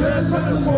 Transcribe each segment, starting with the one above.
Let's go.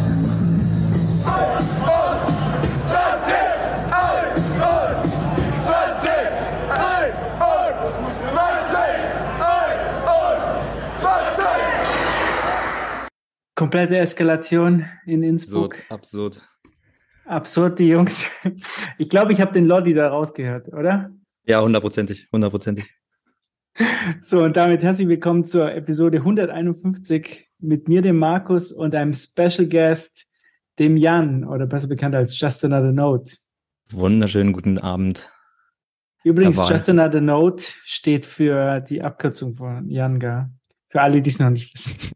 Komplette Eskalation in Innsbruck. Absurd, absurd. Absurd, die Jungs. Ich glaube, ich habe den Lodi da rausgehört, oder? Ja, hundertprozentig, hundertprozentig. So, und damit herzlich willkommen zur Episode 151 mit mir, dem Markus, und einem Special Guest, dem Jan, oder besser bekannt als Just Another Note. Wunderschönen guten Abend. Übrigens, Just Another Note steht für die Abkürzung von Janga. Für alle, die es noch nicht wissen.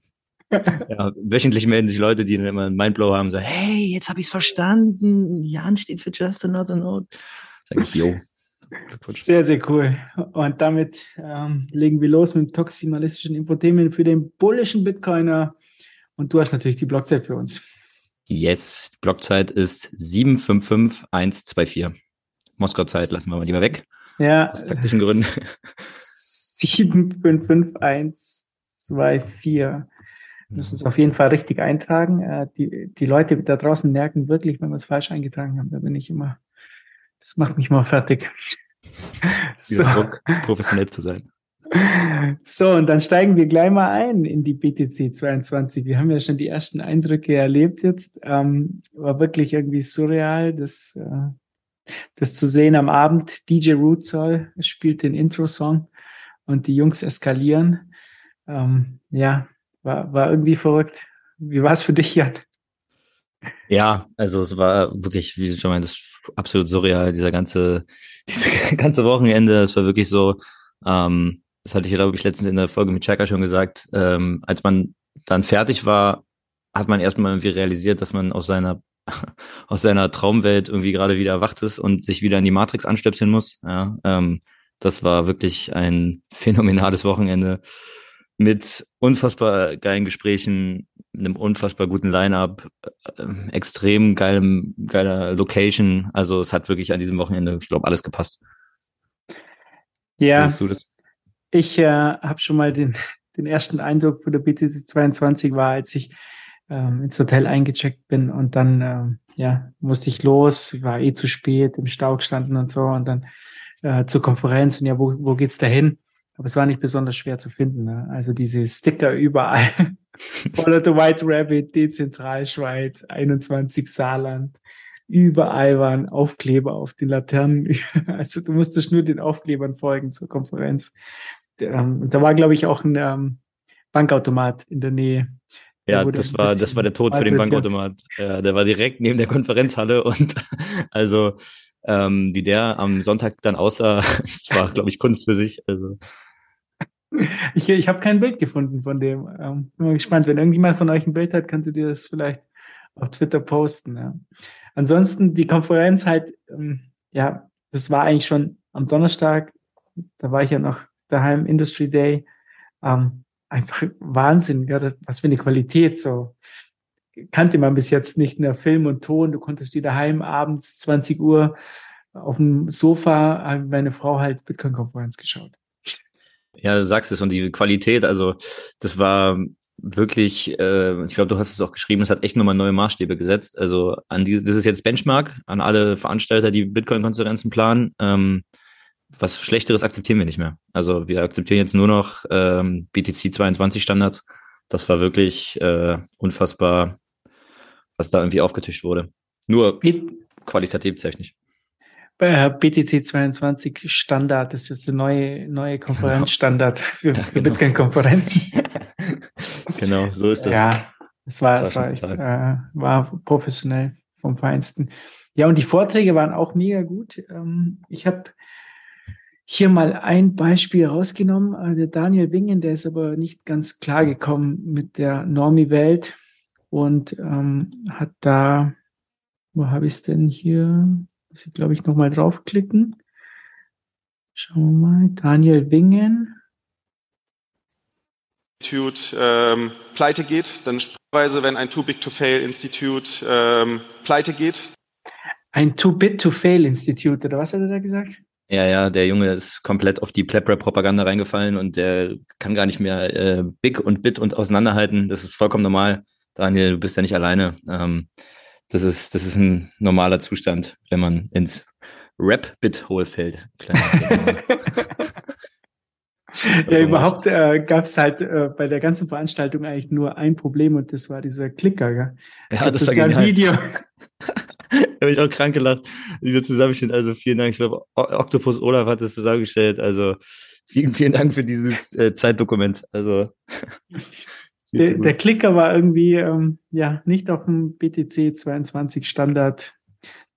ja, wöchentlich melden sich Leute, die dann immer einen Mindblow haben, so, hey, jetzt habe ich es verstanden. Jan steht für Just Another Note. Sag ich, yo. Sehr, sehr cool. Und damit ähm, legen wir los mit dem toximalistischen Infothemen für den bullischen Bitcoiner. Und du hast natürlich die Blockzeit für uns. Yes, die Blockzeit ist 755124. Moskau-Zeit lassen wir mal lieber weg. Ja. Aus taktischen Gründen. 755124 müssen es auf jeden Fall richtig eintragen. Äh, die, die Leute da draußen merken wirklich, wenn wir es falsch eingetragen haben. Da bin ich immer, das macht mich mal fertig. so. Druck, professionell zu sein. So, und dann steigen wir gleich mal ein in die BTC 22. Wir haben ja schon die ersten Eindrücke erlebt jetzt. Ähm, war wirklich irgendwie surreal, das, äh, das zu sehen am Abend. DJ Rootsoll spielt den Intro-Song und die Jungs eskalieren. Ähm, ja, war, war irgendwie verrückt. Wie war es für dich, Jan? Ja, also es war wirklich, wie du schon meintest, absolut surreal, dieser ganze, diese ganze Wochenende. Es war wirklich so, ähm, das hatte ich, glaube ich, letztens in der Folge mit Chaka schon gesagt, ähm, als man dann fertig war, hat man erstmal irgendwie realisiert, dass man aus seiner aus seiner Traumwelt irgendwie gerade wieder erwacht ist und sich wieder in die Matrix anstöpseln muss. Ja, ähm, das war wirklich ein phänomenales Wochenende mit unfassbar geilen Gesprächen, einem unfassbar guten Line-up, äh, extrem geilem, geiler Location. Also es hat wirklich an diesem Wochenende, ich glaube, alles gepasst. Ja, ich äh, habe schon mal den, den ersten Eindruck von der BTC 22 war, als ich ähm, ins Hotel eingecheckt bin und dann ähm, ja musste ich los, war eh zu spät im Stau gestanden und so und dann äh, zur Konferenz und ja, wo, wo geht's da hin? Aber es war nicht besonders schwer zu finden. Ne? Also diese Sticker überall. Follow the White Rabbit, Dezentralschweiz, 21 Saarland. Überall waren Aufkleber auf den Laternen. Also du musstest nur den Aufklebern folgen zur Konferenz. Ähm, da war, glaube ich, auch ein ähm, Bankautomat in der Nähe. Ja, das war, das war der Tod für den Bankautomat. Ja, der war direkt neben der Konferenzhalle und also ähm, wie der am Sonntag dann aussah, das war, glaube ich, Kunst für sich. Also ich, ich habe kein Bild gefunden von dem. Ähm, bin mal gespannt. Wenn irgendjemand von euch ein Bild hat, du dir das vielleicht auf Twitter posten. Ja. Ansonsten die Konferenz halt, ähm, ja, das war eigentlich schon am Donnerstag. Da war ich ja noch daheim, Industry Day. Ähm, einfach Wahnsinn, ja, was für eine Qualität so. Kannte man bis jetzt nicht in der Film und Ton. Du konntest die daheim abends 20 Uhr auf dem Sofa, meine Frau halt Bitcoin-Konferenz geschaut. Ja, du sagst es und die Qualität, also das war wirklich, äh, ich glaube, du hast es auch geschrieben, es hat echt nochmal neue Maßstäbe gesetzt. Also an die, das ist jetzt Benchmark an alle Veranstalter, die Bitcoin-Konferenzen planen. Ähm, was Schlechteres akzeptieren wir nicht mehr. Also wir akzeptieren jetzt nur noch ähm, BTC 22 Standards. Das war wirklich äh, unfassbar, was da irgendwie aufgetischt wurde. Nur qualitativ technisch. Bei BTC 22 Standard, das ist der neue, neue Konferenzstandard für, für genau. Bitcoin-Konferenzen. genau, so ist das. Ja, es war, es war, echt, äh, war professionell vom Feinsten. Ja, und die Vorträge waren auch mega gut. Ähm, ich habe hier mal ein Beispiel rausgenommen. Äh, der Daniel Wingen, der ist aber nicht ganz klar gekommen mit der Normi-Welt und ähm, hat da, wo habe ich es denn hier? Muss ich, glaube ich, nochmal draufklicken. Schauen wir mal. Daniel Wingen. Institute ähm, pleite geht, dann sprachweise, wenn ein Too Big to Fail Institut ähm, pleite geht. Ein Too Big to Fail Institute, oder was hat er da gesagt? Ja, ja, der Junge ist komplett auf die Plap-Rap-Propaganda reingefallen und der kann gar nicht mehr äh, Big und Bit und auseinanderhalten. Das ist vollkommen normal. Daniel, du bist ja nicht alleine. Ähm, das ist, das ist ein normaler Zustand, wenn man ins Rap-Bit-Hole fällt. ja, überhaupt äh, gab es halt äh, bei der ganzen Veranstaltung eigentlich nur ein Problem und das war dieser Klicker. Gell? Ja, das, das war ein Video. habe ich auch krank gelacht. Dieser Zusammenschnitt. Also vielen Dank. Ich glaube, Octopus Olaf hat das zusammengestellt. Also vielen, vielen Dank für dieses äh, Zeitdokument. Also der, der, Klicker war irgendwie ähm, ja nicht auf dem BTC 22 Standard.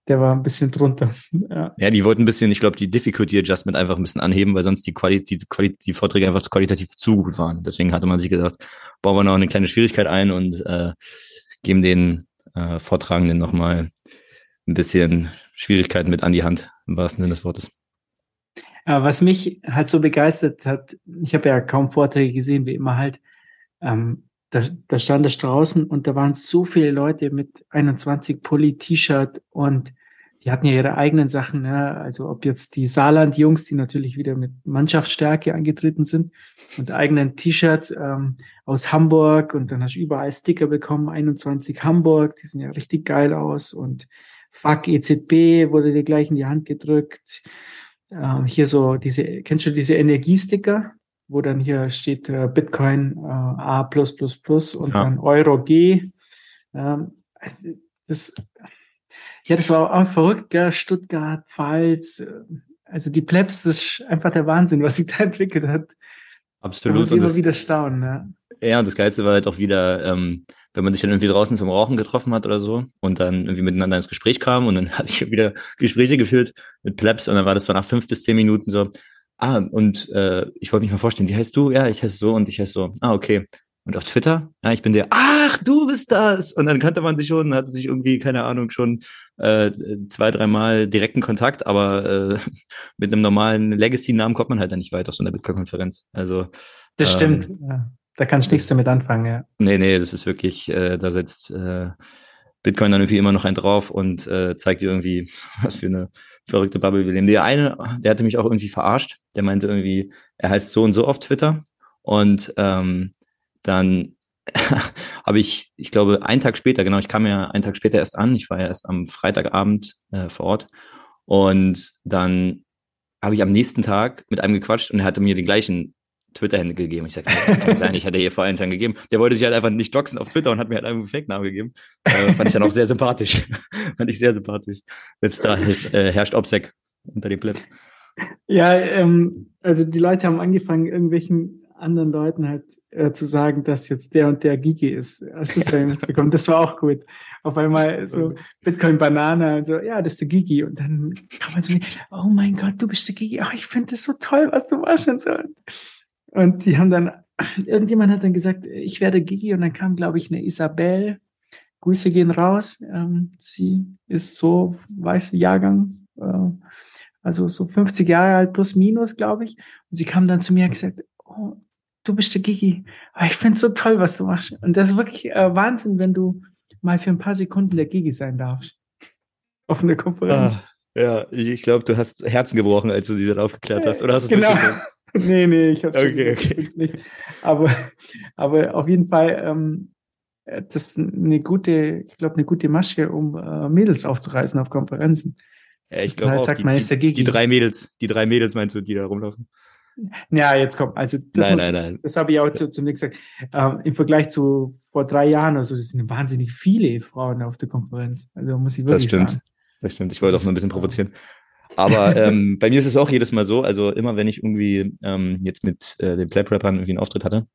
Der war ein bisschen drunter. Ja, ja die wollten ein bisschen, ich glaube, die Difficulty Adjustment einfach ein bisschen anheben, weil sonst die, Quali die, Quali die Vorträge einfach qualitativ zu gut waren. Deswegen hatte man sich gedacht, bauen wir noch eine kleine Schwierigkeit ein und äh, geben den äh, Vortragenden nochmal ein bisschen Schwierigkeiten mit an die Hand, im wahrsten Sinne des Wortes. Was mich halt so begeistert hat, ich habe ja kaum Vorträge gesehen, wie immer halt, ähm, da, da stand ich draußen und da waren so viele Leute mit 21 Pulli, T-Shirt und die hatten ja ihre eigenen Sachen, ne? also ob jetzt die Saarland-Jungs, die natürlich wieder mit Mannschaftsstärke angetreten sind und eigenen T-Shirts ähm, aus Hamburg und dann hast du überall Sticker bekommen, 21 Hamburg, die sehen ja richtig geil aus und Fuck EZB wurde dir gleich in die Hand gedrückt. Ähm, hier so diese, kennst du diese Energiesticker, wo dann hier steht äh, Bitcoin äh, A und ja. dann Euro G. Ähm, das, ja, das war auch verrückt, gell? Stuttgart, Pfalz. Äh, also die Plebs, das ist einfach der Wahnsinn, was sich da entwickelt hat. Absolut. Da muss ich immer wieder staunen. Ne? Ja, und das Geilste war halt auch wieder, ähm, wenn man sich dann irgendwie draußen zum Rauchen getroffen hat oder so und dann irgendwie miteinander ins Gespräch kam und dann hatte ich wieder Gespräche geführt mit Plebs und dann war das so nach fünf bis zehn Minuten so, ah, und äh, ich wollte mich mal vorstellen, wie heißt du? Ja, ich heiße so und ich heiße so, ah, okay. Und auf Twitter, ja, ich bin der, ach, du bist das. Und dann kannte man sich schon, hatte sich irgendwie, keine Ahnung, schon äh, zwei, dreimal direkten Kontakt, aber äh, mit einem normalen Legacy-Namen kommt man halt dann nicht weit auf so einer Bitcoin-Konferenz. Also das stimmt. Ähm, ja. Da kannst du nichts damit anfangen, ja. Nee, nee, das ist wirklich, äh, da setzt äh, Bitcoin dann irgendwie immer noch einen drauf und äh, zeigt dir irgendwie, was für eine verrückte Bubble wir leben. Der eine, der hatte mich auch irgendwie verarscht. Der meinte irgendwie, er heißt so und so auf Twitter. Und ähm, dann habe ich, ich glaube, einen Tag später, genau, ich kam ja einen Tag später erst an. Ich war ja erst am Freitagabend äh, vor Ort. Und dann habe ich am nächsten Tag mit einem gequatscht und er hatte mir den gleichen Twitter-Handle gegeben. Ich sagte, das kann nicht sein, ich hatte ihr vorher einen gegeben. Der wollte sich halt einfach nicht doxen auf Twitter und hat mir halt einfach einen Fake-Namen gegeben. Äh, fand ich dann auch sehr sympathisch. fand ich sehr sympathisch. Selbst da herrscht, äh, herrscht Obsec unter den Plebs. Ja, ähm, also die Leute haben angefangen, irgendwelchen anderen Leuten halt äh, zu sagen, dass jetzt der und der Gigi ist. Hast du das ja? Das war auch gut. Auf einmal so Bitcoin Banana und so, ja, das ist der Gigi. Und dann kann man so, oh mein Gott, du bist der Gigi. Oh, ich finde das so toll, was du machst und so. Und die haben dann, irgendjemand hat dann gesagt, ich werde Gigi und dann kam, glaube ich, eine Isabel. Grüße gehen raus. Ähm, sie ist so, weiße Jahrgang, äh, also so 50 Jahre alt plus minus, glaube ich. Und sie kam dann zu mir und gesagt, oh, du bist der Gigi. Oh, ich finde es so toll, was du machst. Und das ist wirklich äh, Wahnsinn, wenn du mal für ein paar Sekunden der Gigi sein darfst. Auf einer Konferenz. Ah, ja, ich glaube, du hast Herzen gebrochen, als du sie dann aufgeklärt hast. Oder hast du es genau. Nee, nee, ich habe okay, okay. nicht. Aber, aber auf jeden Fall, ähm, das ist eine gute, ich glaube, eine gute Masche, um äh, Mädels aufzureißen auf Konferenzen. Ja, ich glaube halt, auch, die, die, die, drei Mädels, die drei Mädels meinst du, die da rumlaufen? Ja, jetzt kommt, also das, nein, muss, nein, nein. das habe ich auch zu, zunächst gesagt. Ähm, Im Vergleich zu vor drei Jahren, also das sind wahnsinnig viele Frauen auf der Konferenz. Also muss ich wirklich das stimmt. sagen. Das stimmt. Ich wollte auch nur ein bisschen provozieren. Aber ähm, bei mir ist es auch jedes Mal so, also immer wenn ich irgendwie ähm, jetzt mit äh, den Plap-Rappern irgendwie einen Auftritt hatte,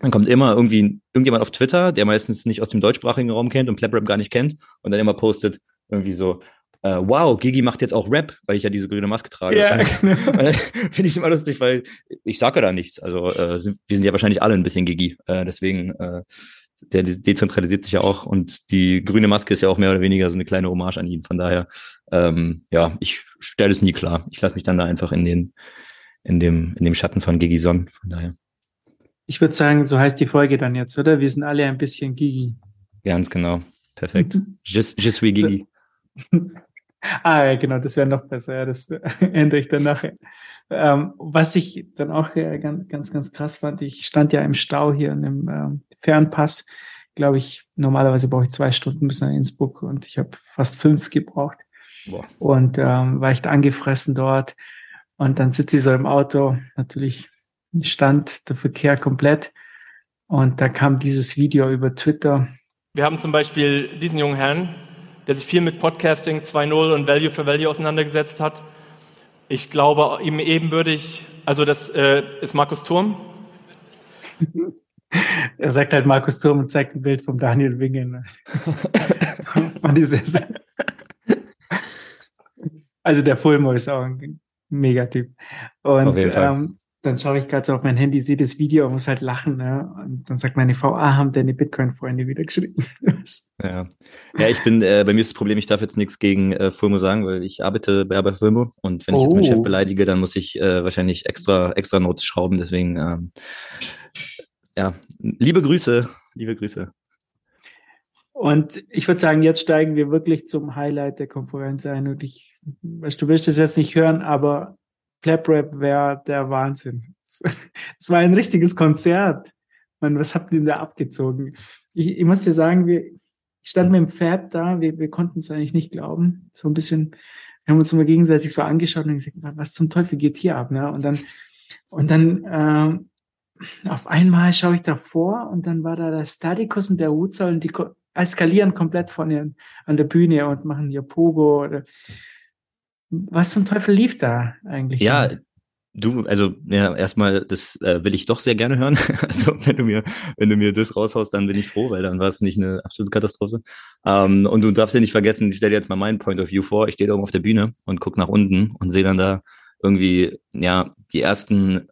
dann kommt immer irgendwie irgendjemand auf Twitter, der meistens nicht aus dem deutschsprachigen Raum kennt und Plap-Rap gar nicht kennt und dann immer postet irgendwie so, äh, wow, Gigi macht jetzt auch Rap, weil ich ja diese grüne Maske trage. Ja, genau. Finde ich immer lustig, weil ich sage ja da nichts. Also äh, sind, wir sind ja wahrscheinlich alle ein bisschen Gigi. Äh, deswegen, äh, der dezentralisiert sich ja auch und die grüne Maske ist ja auch mehr oder weniger so eine kleine Hommage an ihn. Von daher, ähm, ja, ich stelle es nie klar. Ich lasse mich dann da einfach in den, in dem, in dem Schatten von Gigi Son. Von daher. Ich würde sagen, so heißt die Folge dann jetzt, oder? Wir sind alle ein bisschen Gigi. Ganz genau. Perfekt. je, je suis Gigi. So. Ah, ja, genau, das wäre noch besser. Ja, das ändere ich dann nachher. Ähm, was ich dann auch äh, ganz, ganz, ganz krass fand, ich stand ja im Stau hier in dem ähm, Fernpass. Glaube ich, normalerweise brauche ich zwei Stunden bis nach Innsbruck und ich habe fast fünf gebraucht. Boah. Und ähm, war echt angefressen dort. Und dann sitze ich so im Auto, natürlich stand der Verkehr komplett. Und da kam dieses Video über Twitter. Wir haben zum Beispiel diesen jungen Herrn, der sich viel mit Podcasting 2.0 und Value for Value auseinandergesetzt hat. Ich glaube, ihm ebenbürdig, also das äh, ist Markus Turm. er sagt halt Markus Turm und zeigt ein Bild vom Daniel Wingen. also der Fulmo ist auch ein Megatyp. Und ähm, dann schaue ich gerade so auf mein Handy, sehe das Video und muss halt lachen. Ne? Und dann sagt meine Frau, ah, haben deine Bitcoin-Freunde wieder geschrieben. ja. ja, ich bin, äh, bei mir ist das Problem, ich darf jetzt nichts gegen äh, Fulmo sagen, weil ich arbeite bei, bei Fulmo und wenn ich oh. jetzt meinen Chef oh. beleidige, dann muss ich äh, wahrscheinlich extra, extra Notes schrauben. Deswegen, ähm, ja, liebe Grüße, liebe Grüße. Und ich würde sagen, jetzt steigen wir wirklich zum Highlight der Konferenz ein. Und ich, weißt du, willst das jetzt nicht hören, aber Clap-Rap wäre der Wahnsinn. Es war ein richtiges Konzert. Man, was habt ihr denn da abgezogen? Ich, ich muss dir sagen, wir standen mit dem Fab da, wir, wir konnten es eigentlich nicht glauben. So ein bisschen, wir haben uns immer gegenseitig so angeschaut und gesagt, was zum Teufel geht hier ab? Ne? Und dann, und dann äh, auf einmal schaue ich davor und dann war da der Statikus und der Uzer und die eskalieren komplett von ihren, an der Bühne und machen hier Pogo oder was zum Teufel lief da eigentlich? Ja, du, also ja, erstmal, das äh, will ich doch sehr gerne hören. also wenn du mir, wenn du mir das raushaust, dann bin ich froh, weil dann war es nicht eine absolute Katastrophe. Ähm, und du darfst ja nicht vergessen, ich stelle jetzt mal meinen Point of View vor. Ich stehe da oben auf der Bühne und gucke nach unten und sehe dann da irgendwie, ja, die ersten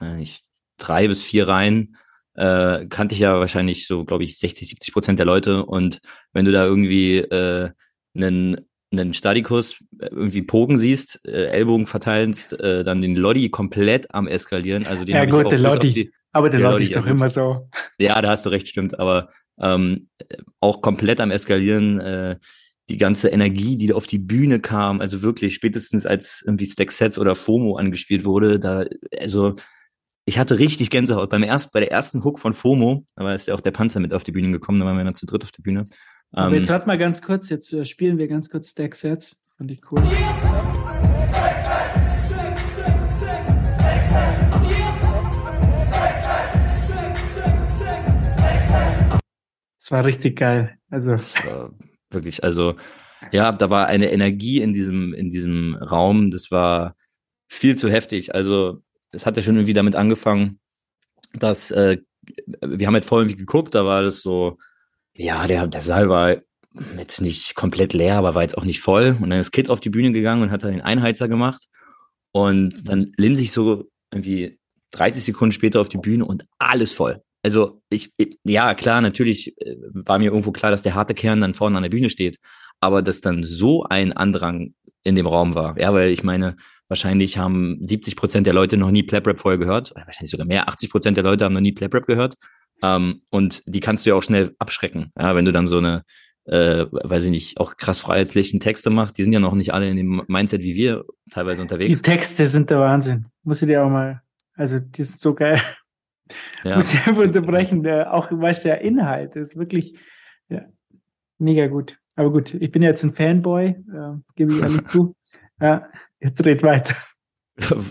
äh, ich, drei bis vier Reihen äh, kannte ich ja wahrscheinlich so, glaube ich, 60, 70 Prozent der Leute. Und wenn du da irgendwie äh, einen einen Stadikus äh, irgendwie pogen siehst, äh, Ellbogen verteilst, äh, dann den Lodi komplett am eskalieren. Also den ja gut, der Lodi. Die, aber der, der Lodi ist doch immer so. Ja, da hast du recht, stimmt. Aber ähm, auch komplett am eskalieren. Äh, die ganze Energie, die auf die Bühne kam, also wirklich spätestens als irgendwie Stack Sets oder FOMO angespielt wurde, da also ich hatte richtig Gänsehaut. Beim ersten, bei der ersten Hook von FOMO, da war ist ja auch der Panzer mit auf die Bühne gekommen, da waren wir dann zu dritt auf der Bühne. Aber ähm, jetzt warte mal ganz kurz, jetzt äh, spielen wir ganz kurz Stack Sets. Fand ich cool. Es war richtig geil. Also. Wirklich, also, ja, da war eine Energie in diesem, in diesem Raum, das war viel zu heftig. Also, es hat ja schon irgendwie damit angefangen, dass äh, wir haben halt vorhin geguckt, da war das so, ja, der, der Saal war jetzt nicht komplett leer, aber war jetzt auch nicht voll. Und dann ist Kid auf die Bühne gegangen und hat dann den Einheizer gemacht. Und dann linse ich so irgendwie 30 Sekunden später auf die Bühne und alles voll. Also ich, ja, klar, natürlich äh, war mir irgendwo klar, dass der harte Kern dann vorne an der Bühne steht. Aber dass dann so ein Andrang in dem Raum war. Ja, weil ich meine, wahrscheinlich haben 70 Prozent der Leute noch nie Plap Rap vorher gehört. Wahrscheinlich sogar mehr. 80 Prozent der Leute haben noch nie Plap Rap gehört. Ähm, und die kannst du ja auch schnell abschrecken. Ja, wenn du dann so eine, äh, weiß ich nicht, auch krass freiheitlichen Texte machst, die sind ja noch nicht alle in dem Mindset wie wir teilweise unterwegs. Die Texte sind der Wahnsinn. Muss ich dir auch mal, also die sind so geil. Ja. Muss ich einfach unterbrechen. Der, auch, weißt du, der Inhalt ist wirklich ja, mega gut. Aber gut, ich bin jetzt ein Fanboy, äh, gebe ich ehrlich zu. Ja, jetzt red weiter.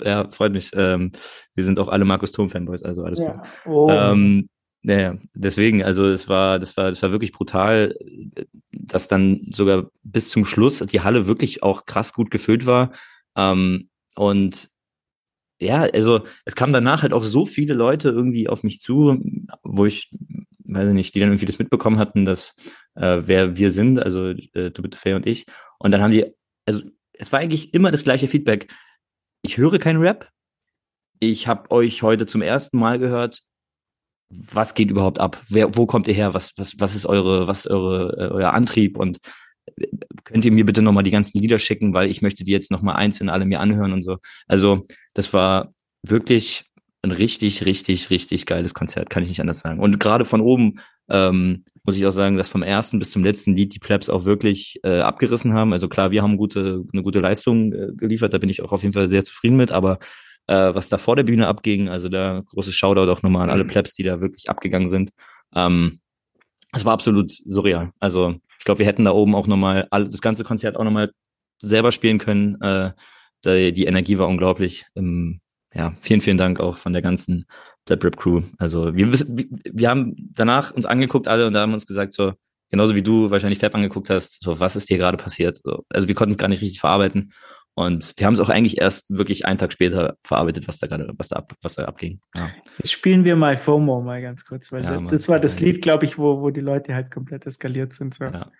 ja, freut mich. Ähm, wir sind auch alle Markus Thom Fanboys, also alles ja. gut. Oh. Ähm, naja, deswegen, also es war, das war, das war wirklich brutal, dass dann sogar bis zum Schluss die Halle wirklich auch krass gut gefüllt war. Ähm, und ja, also es kamen danach halt auch so viele Leute irgendwie auf mich zu, wo ich, weiß ich nicht, die dann irgendwie das mitbekommen hatten, dass äh, wer wir sind, also äh, du bitte Faye und ich. Und dann haben die, also es war eigentlich immer das gleiche Feedback. Ich höre keinen Rap. Ich habe euch heute zum ersten Mal gehört. Was geht überhaupt ab? Wer, wo kommt ihr her? Was, was, was ist eure, was eure, äh, euer Antrieb? Und äh, könnt ihr mir bitte nochmal die ganzen Lieder schicken, weil ich möchte die jetzt nochmal einzeln alle mir anhören und so. Also, das war wirklich ein richtig, richtig, richtig geiles Konzert, kann ich nicht anders sagen. Und gerade von oben ähm, muss ich auch sagen, dass vom ersten bis zum letzten Lied die Plebs auch wirklich äh, abgerissen haben. Also klar, wir haben gute, eine gute Leistung äh, geliefert, da bin ich auch auf jeden Fall sehr zufrieden mit, aber äh, was da vor der Bühne abging, also da großes Shoutout auch nochmal an alle mhm. Plebs, die da wirklich abgegangen sind. Ähm, das war absolut surreal. Also ich glaube, wir hätten da oben auch nochmal das ganze Konzert auch nochmal selber spielen können. Äh, die, die Energie war unglaublich. Ähm, ja, vielen, vielen Dank auch von der ganzen Dead Rip Crew. Also wir, wir haben danach uns angeguckt alle und da haben uns gesagt, so, genauso wie du wahrscheinlich Fab angeguckt hast, so, was ist hier gerade passiert? So, also wir konnten es gar nicht richtig verarbeiten. Und wir haben es auch eigentlich erst wirklich einen Tag später verarbeitet, was da gerade, was da ab, was da abging. Ja. Jetzt spielen wir mal FOMO mal ganz kurz, weil ja, das, das war das Lied, glaube ich, wo, wo die Leute halt komplett eskaliert sind. So. Ja.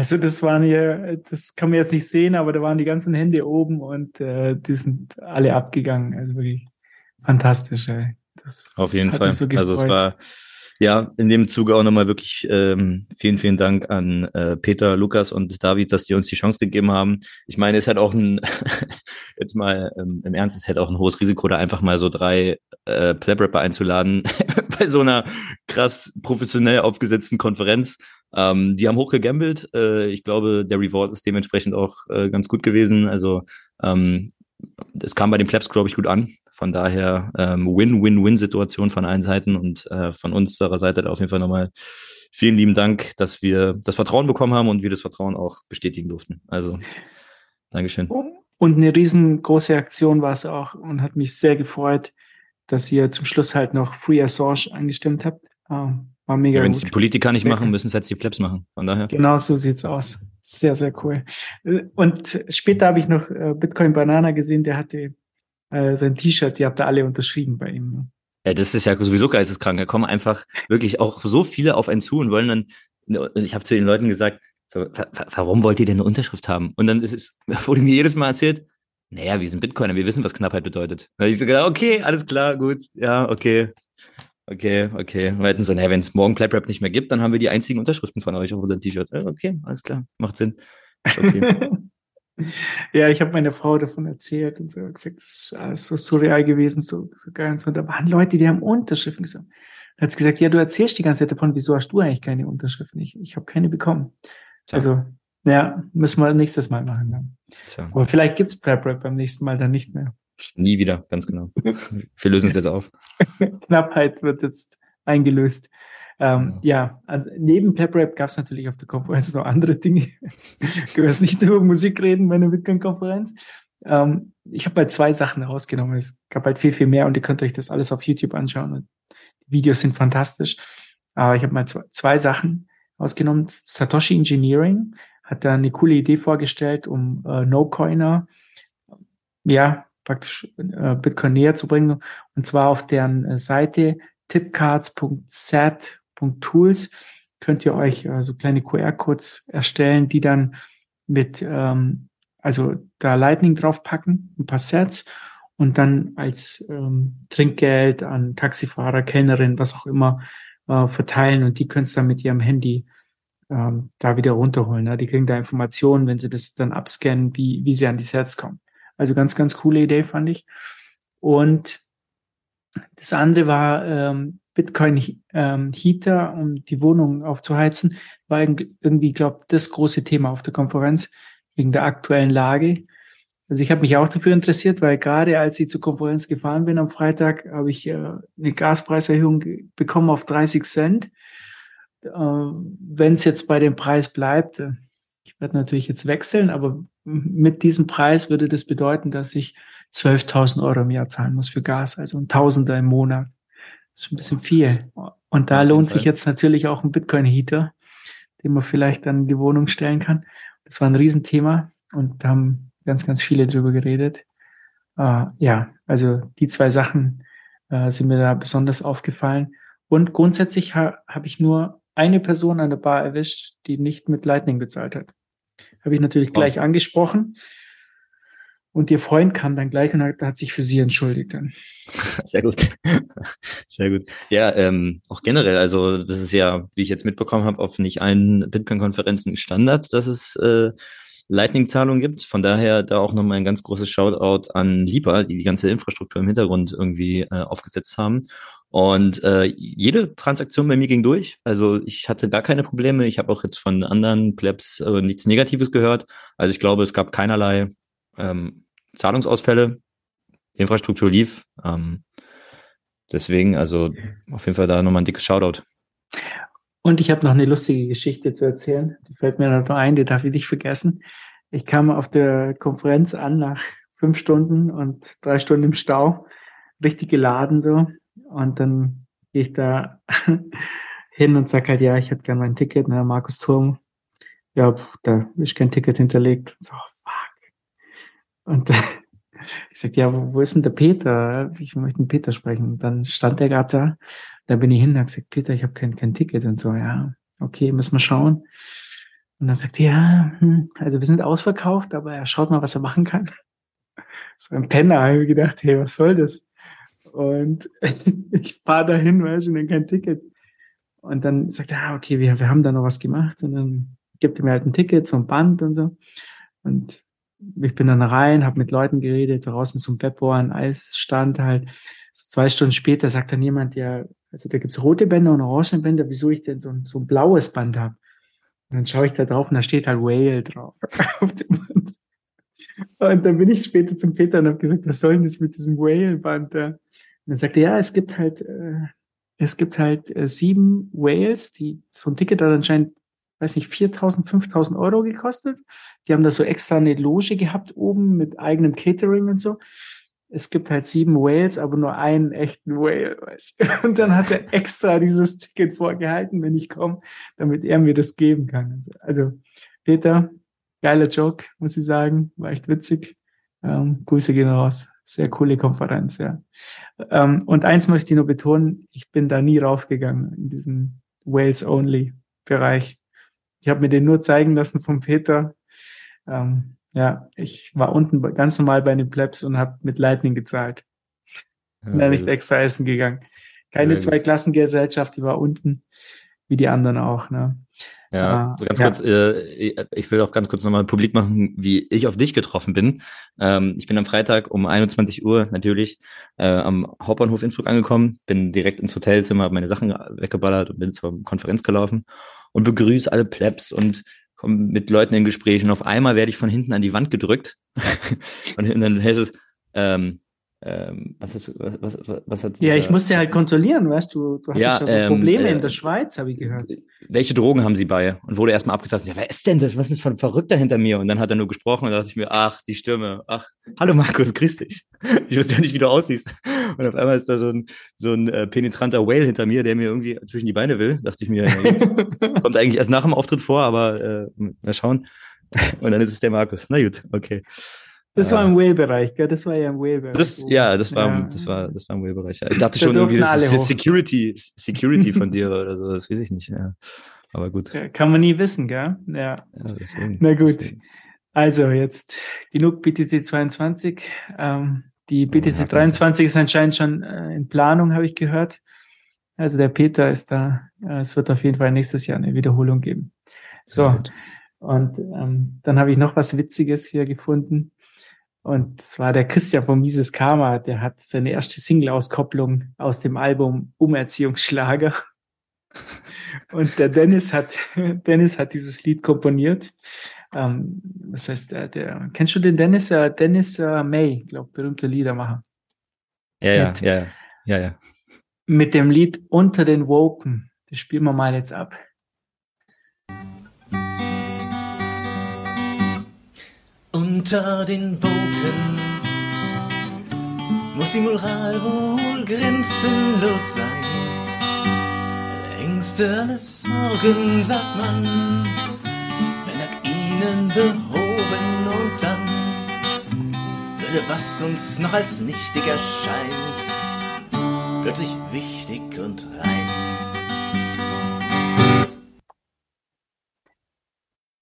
Also das waren hier, das kann man jetzt nicht sehen, aber da waren die ganzen Hände oben und äh, die sind alle abgegangen. Also wirklich fantastisch. Ey. Das Auf jeden Fall. So also es war ja in dem Zuge auch nochmal wirklich ähm, vielen, vielen Dank an äh, Peter, Lukas und David, dass die uns die Chance gegeben haben. Ich meine, es hat auch ein, jetzt mal ähm, im Ernst, es hätte auch ein hohes Risiko, da einfach mal so drei äh, Pleb-Rapper einzuladen bei so einer krass professionell aufgesetzten Konferenz. Ähm, die haben hoch gegambelt. Äh, ich glaube, der Reward ist dementsprechend auch äh, ganz gut gewesen. Also ähm, es kam bei den Plebs, glaube ich, gut an. Von daher ähm, Win-Win-Win-Situation von allen Seiten und äh, von unserer Seite auf jeden Fall nochmal vielen lieben Dank, dass wir das Vertrauen bekommen haben und wir das Vertrauen auch bestätigen durften. Also Dankeschön. Und eine riesengroße Aktion war es auch und hat mich sehr gefreut, dass ihr zum Schluss halt noch Free Assange eingestimmt habt. Ähm, war mega ja, Wenn es die Politiker nicht sehr machen, müssen es jetzt die Plebs machen. Von daher. Genau so sieht's aus. Sehr, sehr cool. Und später habe ich noch äh, Bitcoin Banana gesehen, der hatte äh, sein T-Shirt, die habt ihr alle unterschrieben bei ihm. Ne? Ja, das ist ja sowieso geisteskrank. Da kommen einfach wirklich auch so viele auf einen zu und wollen dann, ich habe zu den Leuten gesagt, so, warum wollt ihr denn eine Unterschrift haben? Und dann ist es, wurde mir jedes Mal erzählt, naja, wir sind Bitcoiner, wir wissen, was Knappheit bedeutet. Da habe ich so gedacht, okay, alles klar, gut, ja, okay. Okay, okay. Wir hätten so, naja, wenn es morgen Claprap nicht mehr gibt, dann haben wir die einzigen Unterschriften von euch auf unserem T-Shirt. Okay, alles klar, macht Sinn. Okay. ja, ich habe meiner Frau davon erzählt und so gesagt, das ist alles so surreal gewesen, so, so geil. Und so. da waren Leute, die haben Unterschriften gesagt. Dann hat sie gesagt, ja, du erzählst die ganze Zeit davon, wieso hast du eigentlich keine Unterschriften? Ich, ich habe keine bekommen. Tja. Also, ja, müssen wir nächstes Mal machen. Dann. Tja. Aber vielleicht gibt's Prep Rap beim nächsten Mal dann nicht mehr. Nie wieder, ganz genau. Wir lösen es jetzt auf. Knappheit wird jetzt eingelöst. Ähm, ja. ja, also neben PepRap gab es natürlich auf der Konferenz noch andere Dinge. du wirst nicht über Musik reden bei einer Bitcoin-Konferenz. Ähm, ich habe halt zwei Sachen rausgenommen. Es gab halt viel, viel mehr und ihr könnt euch das alles auf YouTube anschauen. Und die Videos sind fantastisch. Aber ich habe mal zwei, zwei Sachen rausgenommen. Satoshi Engineering hat da eine coole Idee vorgestellt, um äh, No-Coiner ja, praktisch äh, Bitcoin näher zu bringen. Und zwar auf deren äh, Seite tipcards.set.tools könnt ihr euch äh, so kleine QR-Codes erstellen, die dann mit, ähm, also da Lightning draufpacken, ein paar Sets und dann als ähm, Trinkgeld an Taxifahrer, Kellnerin, was auch immer äh, verteilen und die können es dann mit ihrem Handy ähm, da wieder runterholen. Ne? Die kriegen da Informationen, wenn sie das dann abscannen, wie, wie sie an die Sets kommen. Also ganz, ganz coole Idee, fand ich. Und das andere war ähm, Bitcoin ähm, Heater, um die Wohnung aufzuheizen, war irgendwie, glaube das große Thema auf der Konferenz wegen der aktuellen Lage. Also ich habe mich auch dafür interessiert, weil gerade als ich zur Konferenz gefahren bin am Freitag, habe ich äh, eine Gaspreiserhöhung bekommen auf 30 Cent. Äh, Wenn es jetzt bei dem Preis bleibt, äh, ich werde natürlich jetzt wechseln, aber mit diesem Preis würde das bedeuten, dass ich 12.000 Euro im Jahr zahlen muss für Gas, also ein Tausender im Monat. Das ist ein bisschen viel. Und da lohnt sich jetzt natürlich auch ein Bitcoin-Heater, den man vielleicht dann in die Wohnung stellen kann. Das war ein Riesenthema und da haben ganz, ganz viele drüber geredet. Uh, ja, also die zwei Sachen uh, sind mir da besonders aufgefallen. Und grundsätzlich ha habe ich nur eine Person an der Bar erwischt, die nicht mit Lightning bezahlt hat. Habe ich natürlich gleich angesprochen. Und ihr Freund kam dann gleich und hat, hat sich für sie entschuldigt dann. Sehr gut. Sehr gut. Ja, ähm, auch generell, also das ist ja, wie ich jetzt mitbekommen habe, auf nicht allen Bitcoin-Konferenzen Standard, dass es äh, Lightning-Zahlungen gibt. Von daher da auch nochmal ein ganz großes Shoutout an Lipa, die die ganze Infrastruktur im Hintergrund irgendwie äh, aufgesetzt haben. Und äh, jede Transaktion bei mir ging durch. Also ich hatte gar keine Probleme. Ich habe auch jetzt von anderen Plebs äh, nichts Negatives gehört. Also ich glaube, es gab keinerlei ähm, Zahlungsausfälle, Infrastruktur lief. Ähm, deswegen, also auf jeden Fall da nochmal ein dickes Shoutout. Und ich habe noch eine lustige Geschichte zu erzählen. Die fällt mir noch ein, die darf ich nicht vergessen. Ich kam auf der Konferenz an nach fünf Stunden und drei Stunden im Stau, richtig geladen so. Und dann gehe ich da hin und sag halt, ja, ich hätte gerne mein Ticket, ne, Markus Turm. Ja, da ist kein Ticket hinterlegt. So, und ich sagte, ja, wo, wo ist denn der Peter? Ich möchte den Peter sprechen. Und dann stand er gerade da. Da bin ich hin und habe gesagt, Peter, ich habe kein, kein Ticket. Und so, ja, okay, müssen wir schauen. Und dann sagt er, ja, hm, also wir sind ausverkauft, aber er schaut mal, was er machen kann. So ein Penner, habe ich gedacht, hey, was soll das? Und ich fahre dahin, weiß ich, und dann kein Ticket. Und dann sagt er, ah, okay, wir, wir haben da noch was gemacht. Und dann gibt er mir halt ein Ticket, so ein Band und so. Und ich bin dann rein, habe mit Leuten geredet, draußen zum Peppo ein Eisstand halt. So zwei Stunden später sagt dann jemand, ja, also da gibt's rote Bänder und orange Bänder, wieso ich denn so ein, so ein blaues Band habe. Und dann schaue ich da drauf und da steht halt Whale drauf. Und dann bin ich später zum Peter und habe gesagt, was soll denn das mit diesem Whale-Band da? Dann sagte er, ja, es gibt halt, äh, es gibt halt äh, sieben Whales, die so ein Ticket hat anscheinend weiß nicht, 4000, 5000 Euro gekostet. Die haben da so extra eine Loge gehabt oben mit eigenem Catering und so. Es gibt halt sieben Whales, aber nur einen echten Whale. Weiß ich. Und dann hat er extra dieses Ticket vorgehalten, wenn ich komme, damit er mir das geben kann. Also, Peter, geiler Joke, muss ich sagen. War echt witzig. Ähm, Grüße gehen raus. Sehr coole Konferenz, ja. Ähm, und eins möchte ich nur betonen, ich bin da nie raufgegangen in diesen Wales-Only-Bereich. Ich habe mir den nur zeigen lassen vom Peter. Ähm, ja, ich war unten ganz normal bei den Plebs und habe mit Lightning gezahlt. Ja, Bin nicht extra essen gegangen. Keine Zweiklassengesellschaft, die war unten, wie die anderen auch. Ne? Ja, so ganz ja. kurz, äh, ich will auch ganz kurz nochmal publik machen, wie ich auf dich getroffen bin. Ähm, ich bin am Freitag um 21 Uhr natürlich äh, am Hauptbahnhof Innsbruck angekommen, bin direkt ins Hotelzimmer, habe meine Sachen weggeballert und bin zur Konferenz gelaufen und begrüße alle Plebs und komme mit Leuten in Gespräch und auf einmal werde ich von hinten an die Wand gedrückt und dann heißt es, ähm, ähm, was, hast, was, was, was hat Ja, ich musste halt kontrollieren, weißt du, du hattest ja, ja so ähm, Probleme äh, in der Schweiz, habe ich gehört. Welche Drogen haben sie bei? Und wurde erstmal abgetastet. Ja, wer ist denn das? Was ist ein Verrückter hinter mir? Und dann hat er nur gesprochen und da dachte ich mir, ach, die Stimme, ach, hallo Markus, grüß dich. Ich wusste ja nicht, wie du aussiehst. Und auf einmal ist da so ein, so ein äh, penetranter Whale hinter mir, der mir irgendwie zwischen die Beine will. Dachte ich mir, ja, kommt eigentlich erst nach dem Auftritt vor, aber äh, mal schauen. Und dann ist es der Markus. Na gut, okay. Das war im Whale-Bereich, gell? Das war ja im Whale-Bereich. Das, ja, das war, ja. das war, das war im Whale-Bereich. Ja. Ich dachte schon irgendwie, das ist Security, Security von dir oder so, das weiß ich nicht. Ja. Aber gut. Kann man nie wissen, gell? Ja. ja deswegen, Na gut. Deswegen. Also jetzt genug BTC 22. Ähm, die BTC 23 ist anscheinend schon äh, in Planung, habe ich gehört. Also der Peter ist da. Äh, es wird auf jeden Fall nächstes Jahr eine Wiederholung geben. So. Und ähm, dann habe ich noch was Witziges hier gefunden. Und zwar der Christian von Mises Karma, der hat seine erste Single-Auskopplung aus dem Album Umerziehungsschlager. Und der Dennis hat, Dennis hat dieses Lied komponiert. Ähm, was heißt der, der, kennst du den Dennis? Äh, Dennis äh, May, glaube berühmter Liedermacher. Ja, ja, ja, ja, ja. Mit dem Lied Unter den Woken. Das spielen wir mal jetzt ab. Unter den Woken muss die Moral wohl grenzenlos sein. Ängste, alles Sorgen, sagt man, nach ihnen behoben und dann würde, was uns noch als nichtig erscheint, plötzlich wichtig und rein.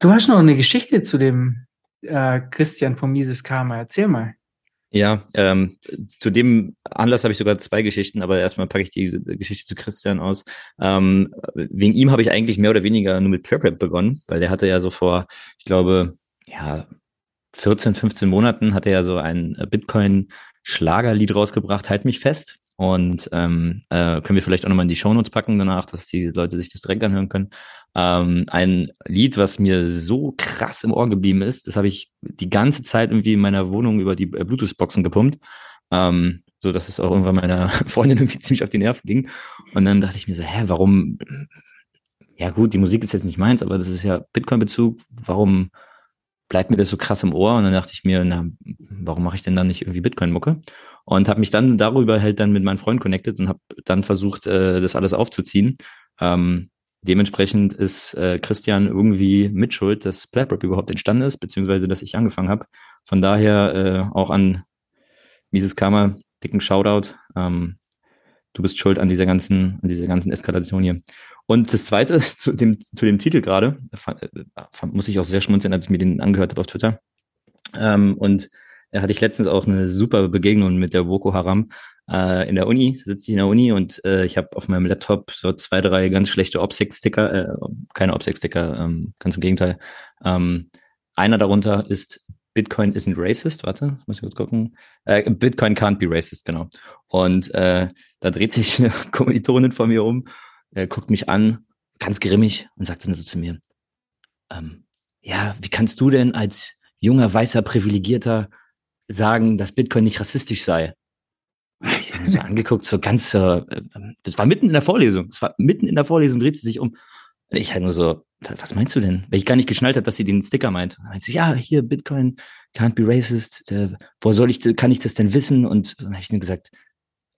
Du hast noch eine Geschichte zu dem äh, Christian von Mises Karma. Erzähl mal. Ja, ähm, zu dem Anlass habe ich sogar zwei Geschichten, aber erstmal packe ich die Geschichte zu Christian aus. Ähm, wegen ihm habe ich eigentlich mehr oder weniger nur mit Prep begonnen, weil der hatte ja so vor, ich glaube, ja, 14, 15 Monaten hat er ja so ein Bitcoin-Schlagerlied rausgebracht, Halt mich fest. Und ähm, äh, können wir vielleicht auch nochmal in die Shownotes packen danach, dass die Leute sich das direkt anhören können. Ähm, ein Lied, was mir so krass im Ohr geblieben ist, das habe ich die ganze Zeit irgendwie in meiner Wohnung über die äh, Bluetooth-Boxen gepumpt. Ähm, so dass es auch irgendwann meiner Freundin irgendwie ziemlich auf die Nerven ging. Und dann dachte ich mir so, hä, warum? Ja gut, die Musik ist jetzt nicht meins, aber das ist ja Bitcoin-Bezug. Warum bleibt mir das so krass im Ohr? Und dann dachte ich mir, na, warum mache ich denn dann nicht irgendwie Bitcoin-Mucke? Und habe mich dann darüber halt dann mit meinem Freund connected und habe dann versucht, äh, das alles aufzuziehen. Ähm, dementsprechend ist äh, Christian irgendwie mitschuld, dass Platrap überhaupt entstanden ist, beziehungsweise dass ich angefangen habe. Von daher äh, auch an Mises Karma, dicken Shoutout. Ähm, du bist schuld an dieser ganzen, an dieser ganzen Eskalation hier. Und das zweite zu dem, zu dem Titel gerade, äh, muss ich auch sehr schmunzeln, als ich mir den angehört habe auf Twitter. Ähm, und da hatte ich letztens auch eine super Begegnung mit der Boko Haram äh, in der Uni, sitze ich in der Uni und äh, ich habe auf meinem Laptop so zwei, drei ganz schlechte OPSEC-Sticker, äh, keine OPSEC-Sticker, ähm, ganz im Gegenteil. Ähm, einer darunter ist Bitcoin isn't racist, warte, muss ich kurz gucken. Äh, Bitcoin can't be racist, genau. Und äh, da dreht sich eine Kommilitonin von mir um, äh, guckt mich an, ganz grimmig und sagt dann so zu mir, ähm, ja, wie kannst du denn als junger, weißer, privilegierter sagen, dass Bitcoin nicht rassistisch sei. Ich habe so angeguckt, so ganz, äh, das war mitten in der Vorlesung. Das war mitten in der Vorlesung, dreht sie sich um. Ich halt nur so, was meinst du denn? Weil ich gar nicht geschnallt habe, dass sie den Sticker meint. Dann meint sie, ja, hier, Bitcoin can't be racist. Äh, wo soll ich, kann ich das denn wissen? Und dann habe ich nur gesagt,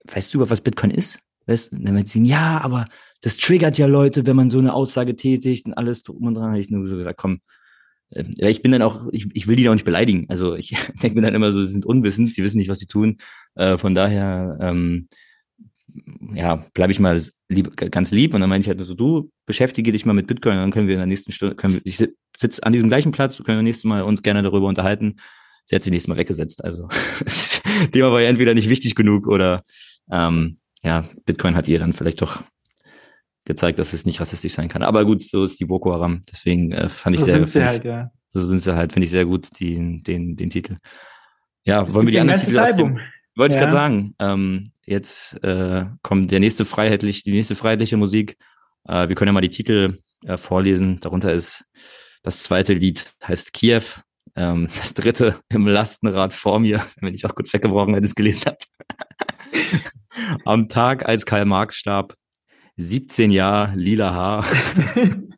weißt du, was Bitcoin ist? Weißt, und dann meint sie, ja, aber das triggert ja Leute, wenn man so eine Aussage tätigt und alles drum und dran. habe ich nur so gesagt, komm, äh, ich bin dann auch, ich, ich will die auch nicht beleidigen. Also ich denke mir dann immer so, sie sind unwissend, sie wissen nicht, was sie tun. Äh, von daher, ähm, ja, bleibe ich mal lieb, ganz lieb. Und dann meine ich halt nur so, du beschäftige dich mal mit Bitcoin, dann können wir in der nächsten Stunde, können wir, ich sitze an diesem gleichen Platz, können wir nächstes Mal uns gerne darüber unterhalten. Sie hat sich nächstes Mal weggesetzt. Also Thema war ja entweder nicht wichtig genug oder ähm, ja, Bitcoin hat ihr dann vielleicht doch gezeigt, dass es nicht rassistisch sein kann. Aber gut, so ist die Boko Haram. Deswegen äh, fand so ich sehr sind sie halt, ja. So sind sie halt, finde ich sehr gut, die, den, den Titel. Ja, es wollen wir die anderen Titel Album. Wollte ja. ich gerade sagen. Ähm, jetzt äh, kommt der nächste freiheitlich, die nächste freiheitliche Musik. Äh, wir können ja mal die Titel äh, vorlesen. Darunter ist das zweite Lied heißt Kiew. Ähm, das dritte im Lastenrad vor mir, wenn ich auch kurz weggebrochen, wenn ich es gelesen habe. Am Tag, als Karl Marx starb, 17 Jahre lila Haar.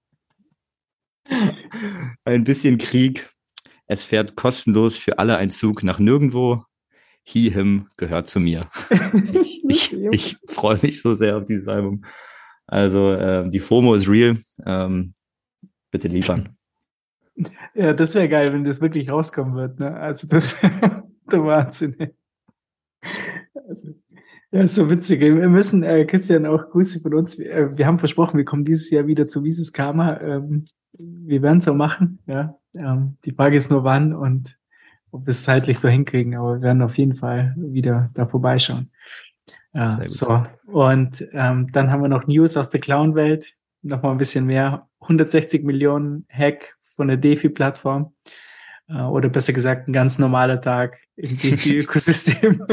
ein bisschen Krieg. Es fährt kostenlos für alle ein Zug nach nirgendwo. He, him gehört zu mir. ich, ich, ich freue mich so sehr auf dieses Album. Also äh, die FOMO ist real. Ähm, bitte liefern. Ja, das wäre geil, wenn das wirklich rauskommen wird. Ne? Also das der Wahnsinn. Also, ja, so witzig. Wir müssen, äh, Christian, auch Grüße von uns. Wir, äh, wir haben versprochen, wir kommen dieses Jahr wieder zu Mises Karma. Ähm, wir werden es so machen. Ja, ähm, die Frage ist nur wann und ob wir es zeitlich so hinkriegen. Aber wir werden auf jeden Fall wieder da vorbeischauen. Ja, so. Und ähm, dann haben wir noch News aus der Clown-Welt. Nochmal ein bisschen mehr. 160 Millionen Hack von der DeFi-Plattform. Äh, oder besser gesagt, ein ganz normaler Tag im DeFi-Ökosystem.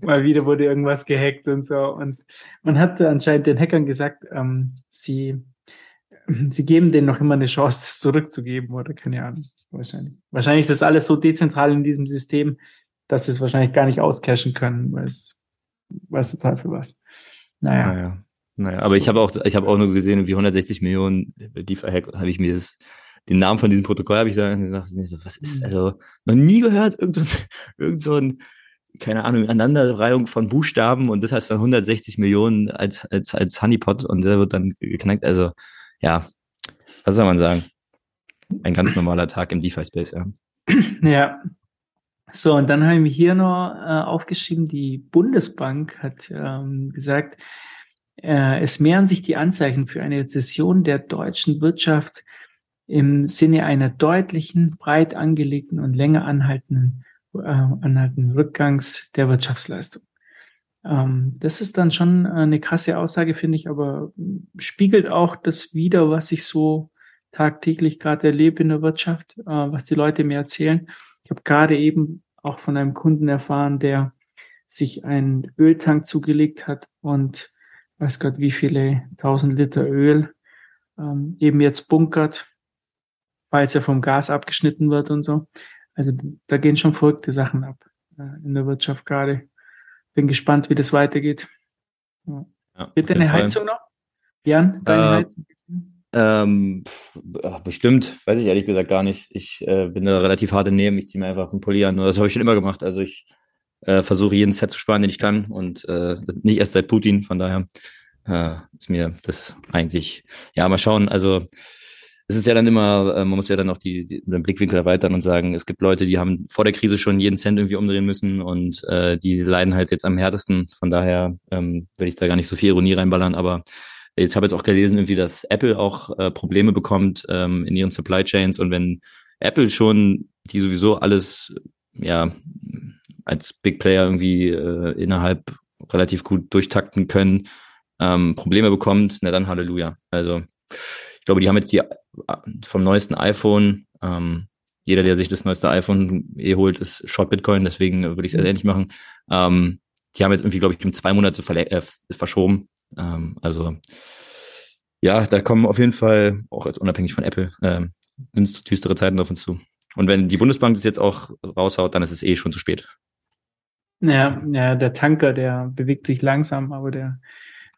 Mal wieder wurde irgendwas gehackt und so. Und man hat anscheinend den Hackern gesagt, ähm, sie, sie geben denen noch immer eine Chance, das zurückzugeben oder keine Ahnung. Wahrscheinlich. Wahrscheinlich ist das alles so dezentral in diesem System, dass sie es wahrscheinlich gar nicht auscashen können, weil es weiß der Teufel was. Naja. naja. Naja, aber so. ich habe auch, ich habe auch nur gesehen, wie 160 Millionen DeFi-Hack, habe ich mir das, den Namen von diesem Protokoll habe ich da gesagt, was ist, hm. also, noch nie gehört, irgend so, irgend so ein, keine Ahnung, Aneinanderreihung von Buchstaben und das heißt dann 160 Millionen als, als, als Honeypot und der wird dann geknackt. Also, ja, was soll man sagen? Ein ganz normaler Tag im DeFi-Space, ja. Ja. So, und dann haben wir hier noch äh, aufgeschrieben, die Bundesbank hat ähm, gesagt, äh, es mehren sich die Anzeichen für eine Rezession der deutschen Wirtschaft im Sinne einer deutlichen, breit angelegten und länger anhaltenden äh, anhaltenden Rückgangs der Wirtschaftsleistung. Ähm, das ist dann schon eine krasse Aussage, finde ich, aber spiegelt auch das wider, was ich so tagtäglich gerade erlebe in der Wirtschaft, äh, was die Leute mir erzählen. Ich habe gerade eben auch von einem Kunden erfahren, der sich einen Öltank zugelegt hat und weiß Gott, wie viele tausend Liter Öl ähm, eben jetzt bunkert, falls er vom Gas abgeschnitten wird und so. Also da gehen schon verrückte Sachen ab äh, in der Wirtschaft gerade. Bin gespannt, wie das weitergeht. Ja. Ja, Wird deine Heizung noch? Jan, deine äh, Heizung? Ähm, bestimmt, weiß ich ehrlich gesagt gar nicht. Ich äh, bin da relativ hart daneben. Ich ziehe mir einfach einen Pulli an. Das habe ich schon immer gemacht. Also ich äh, versuche jeden Set zu sparen, den ich kann. Und äh, nicht erst seit Putin. Von daher äh, ist mir das eigentlich, ja, mal schauen. Also es ist ja dann immer, äh, man muss ja dann auch die, die, den Blickwinkel erweitern und sagen, es gibt Leute, die haben vor der Krise schon jeden Cent irgendwie umdrehen müssen und äh, die leiden halt jetzt am härtesten. Von daher ähm, will ich da gar nicht so viel Ironie reinballern, aber jetzt habe jetzt auch gelesen, irgendwie, dass Apple auch äh, Probleme bekommt ähm, in ihren Supply Chains und wenn Apple schon, die sowieso alles ja als Big Player irgendwie äh, innerhalb relativ gut durchtakten können, ähm, Probleme bekommt, na dann Halleluja. Also ich glaube, die haben jetzt die vom neuesten iPhone. Ähm, jeder, der sich das neueste iPhone eh holt, ist Short Bitcoin, deswegen würde ich es mhm. ähnlich machen. Ähm, die haben jetzt irgendwie, glaube ich, um zwei Monate äh, verschoben. Ähm, also ja, da kommen auf jeden Fall, auch als unabhängig von Apple, ähm, düstere Zeiten auf uns zu. Und wenn die Bundesbank das jetzt auch raushaut, dann ist es eh schon zu spät. Ja, ja, der Tanker, der bewegt sich langsam, aber der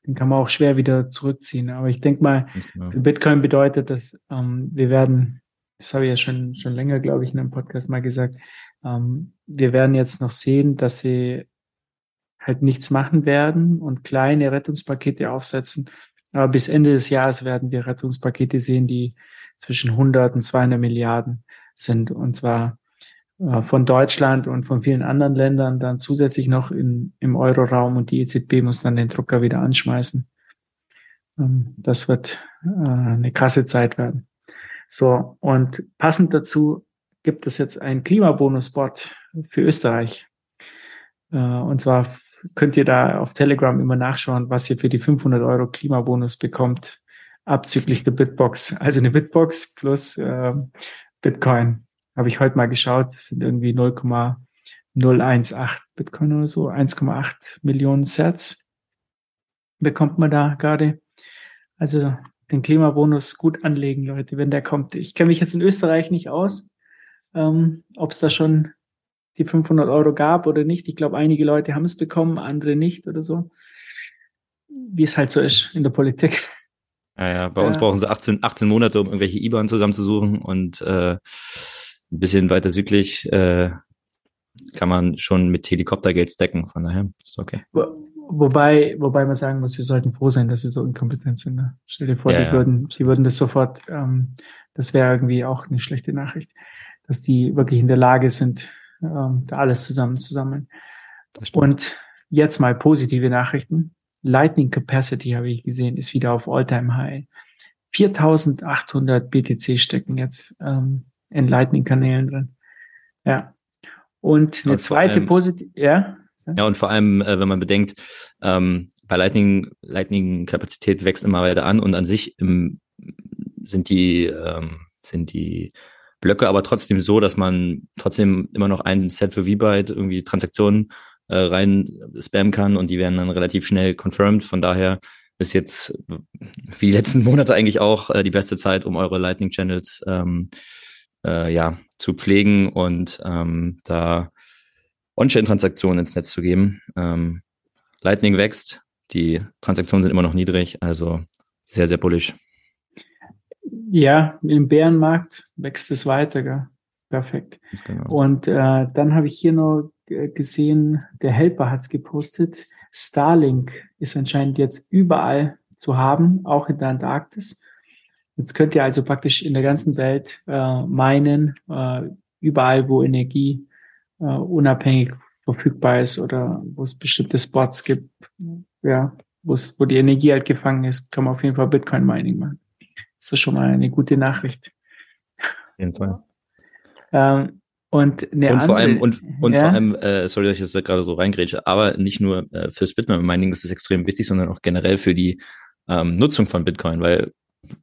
den kann man auch schwer wieder zurückziehen. Aber ich denke mal, genau. Bitcoin bedeutet, dass ähm, wir werden, das habe ich ja schon, schon länger, glaube ich, in einem Podcast mal gesagt, ähm, wir werden jetzt noch sehen, dass sie halt nichts machen werden und kleine Rettungspakete aufsetzen. Aber bis Ende des Jahres werden wir Rettungspakete sehen, die zwischen 100 und 200 Milliarden sind. Und zwar von Deutschland und von vielen anderen Ländern dann zusätzlich noch in, im Euroraum und die EZB muss dann den Drucker wieder anschmeißen. Ähm, das wird äh, eine krasse Zeit werden. So, und passend dazu gibt es jetzt einen Klimabonus-Bot für Österreich. Äh, und zwar könnt ihr da auf Telegram immer nachschauen, was ihr für die 500 Euro Klimabonus bekommt, abzüglich der Bitbox. Also eine Bitbox plus äh, Bitcoin. Habe ich heute mal geschaut, das sind irgendwie 0,018 Bitcoin oder so, 1,8 Millionen Sets bekommt man da gerade. Also den Klimabonus gut anlegen, Leute, wenn der kommt. Ich kenne mich jetzt in Österreich nicht aus, ähm, ob es da schon die 500 Euro gab oder nicht. Ich glaube, einige Leute haben es bekommen, andere nicht oder so. Wie es halt so ist in der Politik. Ja, ja, bei uns brauchen sie 18, 18 Monate, um irgendwelche IBAN zusammenzusuchen und äh, ein bisschen weiter südlich äh, kann man schon mit Helikoptergeld stacken. Von daher ist okay. wobei, wobei man sagen muss, wir sollten froh sein, dass sie so inkompetent sind. Ne? Stell dir vor, ja, die ja. würden, sie würden das sofort, ähm, das wäre irgendwie auch eine schlechte Nachricht, dass die wirklich in der Lage sind, ähm, da alles zusammen zu sammeln. Und jetzt mal positive Nachrichten. Lightning Capacity habe ich gesehen, ist wieder auf All-Time High. 4800 BTC stecken jetzt ähm, in Lightning-Kanälen drin. Ja. Und eine zweite positive, ja. Ja, und vor allem, äh, wenn man bedenkt, ähm, bei Lightning, Lightning Kapazität wächst immer weiter an und an sich im, sind die, ähm, sind die Blöcke aber trotzdem so, dass man trotzdem immer noch ein Set für V-Byte irgendwie Transaktionen äh, rein spammen kann und die werden dann relativ schnell confirmed. Von daher ist jetzt wie die letzten Monate eigentlich auch äh, die beste Zeit, um eure Lightning Channels ähm, äh, ja, zu pflegen und ähm, da On-Chain-Transaktionen ins Netz zu geben. Ähm, Lightning wächst, die Transaktionen sind immer noch niedrig, also sehr, sehr bullish. Ja, im Bärenmarkt wächst es weiter, gell? Perfekt. Genau. Und äh, dann habe ich hier noch gesehen, der Helper hat es gepostet. Starlink ist anscheinend jetzt überall zu haben, auch in der Antarktis. Jetzt könnt ihr also praktisch in der ganzen Welt äh, meinen, äh, überall, wo Energie äh, unabhängig verfügbar ist oder wo es bestimmte Spots gibt, ja, wo die Energie halt gefangen ist, kann man auf jeden Fall Bitcoin Mining machen. Das ist schon mal eine gute Nachricht. Auf jeden Fall. Ähm, und, und andere, vor allem, und, und ja? vor allem, äh, sorry, dass ich das gerade so reingrätsche, aber nicht nur äh, fürs Bitcoin Mining ist es extrem wichtig, sondern auch generell für die ähm, Nutzung von Bitcoin, weil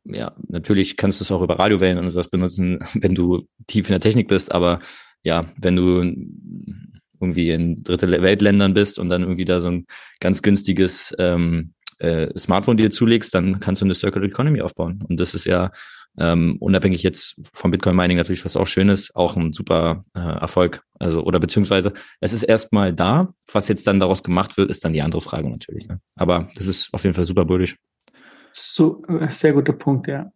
ja, natürlich kannst du es auch über Radiowellen und sowas benutzen, wenn du tief in der Technik bist, aber ja, wenn du irgendwie in dritte Weltländern bist und dann irgendwie da so ein ganz günstiges ähm, äh, Smartphone dir zulegst, dann kannst du eine Circular Economy aufbauen. Und das ist ja ähm, unabhängig jetzt vom Bitcoin Mining natürlich, was auch schön ist, auch ein super äh, Erfolg. Also, oder beziehungsweise es ist erstmal da. Was jetzt dann daraus gemacht wird, ist dann die andere Frage natürlich. Ne? Aber das ist auf jeden Fall super bullisch. So, äh, sehr guter Punkt, ja.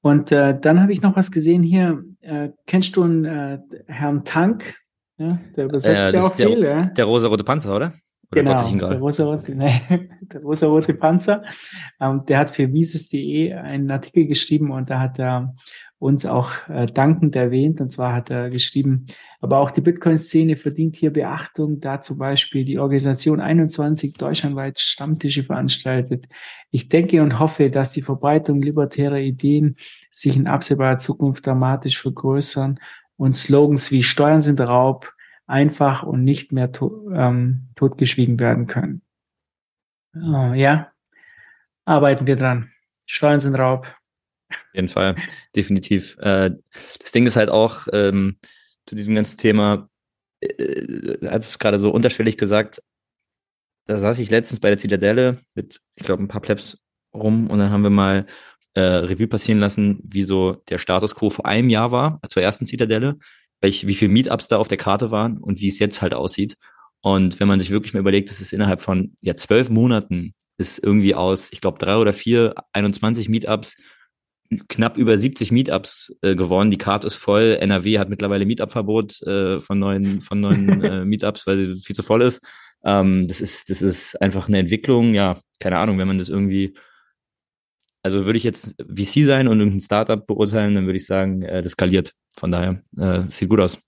Und äh, dann habe ich noch was gesehen hier. Äh, kennst du einen äh, Herrn Tank? Ja, der übersetzt äh, ja auch viel, der, ja. Der rosa-rote Panzer, oder? Oder genau, der rosa-rote, nee, rosa-rote Panzer. Ähm, der hat für Mises.de einen Artikel geschrieben und da hat er uns auch äh, dankend erwähnt. Und zwar hat er geschrieben, aber auch die Bitcoin-Szene verdient hier Beachtung, da zum Beispiel die Organisation 21 deutschlandweit Stammtische veranstaltet. Ich denke und hoffe, dass die Verbreitung libertärer Ideen sich in absehbarer Zukunft dramatisch vergrößern und Slogans wie Steuern sind Raub, einfach und nicht mehr to ähm, totgeschwiegen werden können. Oh, ja, arbeiten wir dran. Steuern sind Raub. Auf jeden Fall, definitiv. Äh, das Ding ist halt auch ähm, zu diesem ganzen Thema, äh, hat es gerade so unterschwellig gesagt, da saß ich letztens bei der Zitadelle mit, ich glaube, ein paar Plebs rum und dann haben wir mal äh, Revue passieren lassen, wie so der Status quo vor einem Jahr war, zur ersten Zitadelle welch, wie viele Meetups da auf der Karte waren und wie es jetzt halt aussieht. Und wenn man sich wirklich mal überlegt, dass es innerhalb von ja zwölf Monaten ist irgendwie aus, ich glaube, drei oder vier, 21 Meetups, knapp über 70 Meetups äh, geworden. Die Karte ist voll. NRW hat mittlerweile Meetup-Verbot äh, von neuen, von neuen äh, Meetups, weil sie viel zu voll ist. Ähm, das ist, das ist einfach eine Entwicklung. Ja, keine Ahnung, wenn man das irgendwie also würde ich jetzt VC sein und irgendein Startup beurteilen, dann würde ich sagen, äh, das skaliert. Von daher äh, sieht gut aus.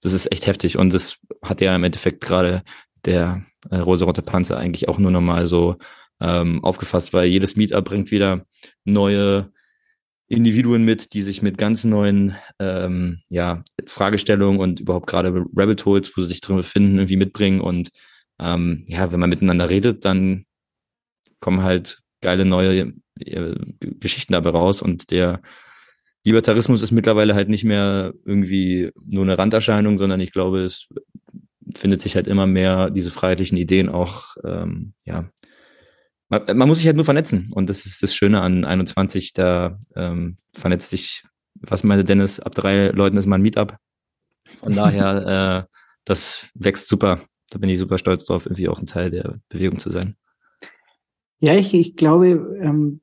Das ist echt heftig und das hat ja im Endeffekt gerade der äh, rosa-rote Panzer eigentlich auch nur nochmal so ähm, aufgefasst, weil jedes Meetup bringt wieder neue Individuen mit, die sich mit ganz neuen ähm, ja, Fragestellungen und überhaupt gerade Rabbit Holes, wo sie sich drin befinden, irgendwie mitbringen. Und ähm, ja, wenn man miteinander redet, dann kommen halt geile neue äh, Geschichten dabei raus und der Libertarismus ist mittlerweile halt nicht mehr irgendwie nur eine Randerscheinung, sondern ich glaube, es findet sich halt immer mehr diese freiheitlichen Ideen auch, ähm, ja, man, man, muss sich halt nur vernetzen und das ist das Schöne an 21, da ähm, vernetzt sich, was meinte Dennis, ab drei Leuten ist mal ein Meetup. Von daher, äh, das wächst super. Da bin ich super stolz drauf, irgendwie auch ein Teil der Bewegung zu sein. Ja, ich, ich glaube, ähm,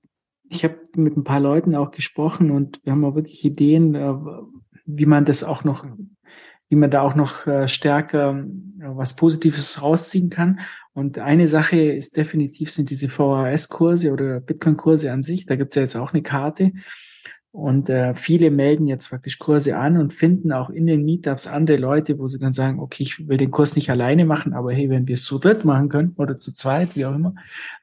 ich habe mit ein paar Leuten auch gesprochen und wir haben auch wirklich Ideen, äh, wie man das auch noch, wie man da auch noch äh, stärker äh, was Positives rausziehen kann. Und eine Sache ist definitiv sind diese VHS-Kurse oder Bitcoin-Kurse an sich. Da gibt's ja jetzt auch eine Karte. Und äh, viele melden jetzt praktisch Kurse an und finden auch in den Meetups andere Leute, wo sie dann sagen, okay, ich will den Kurs nicht alleine machen, aber hey, wenn wir es zu dritt machen können oder zu zweit, wie auch immer,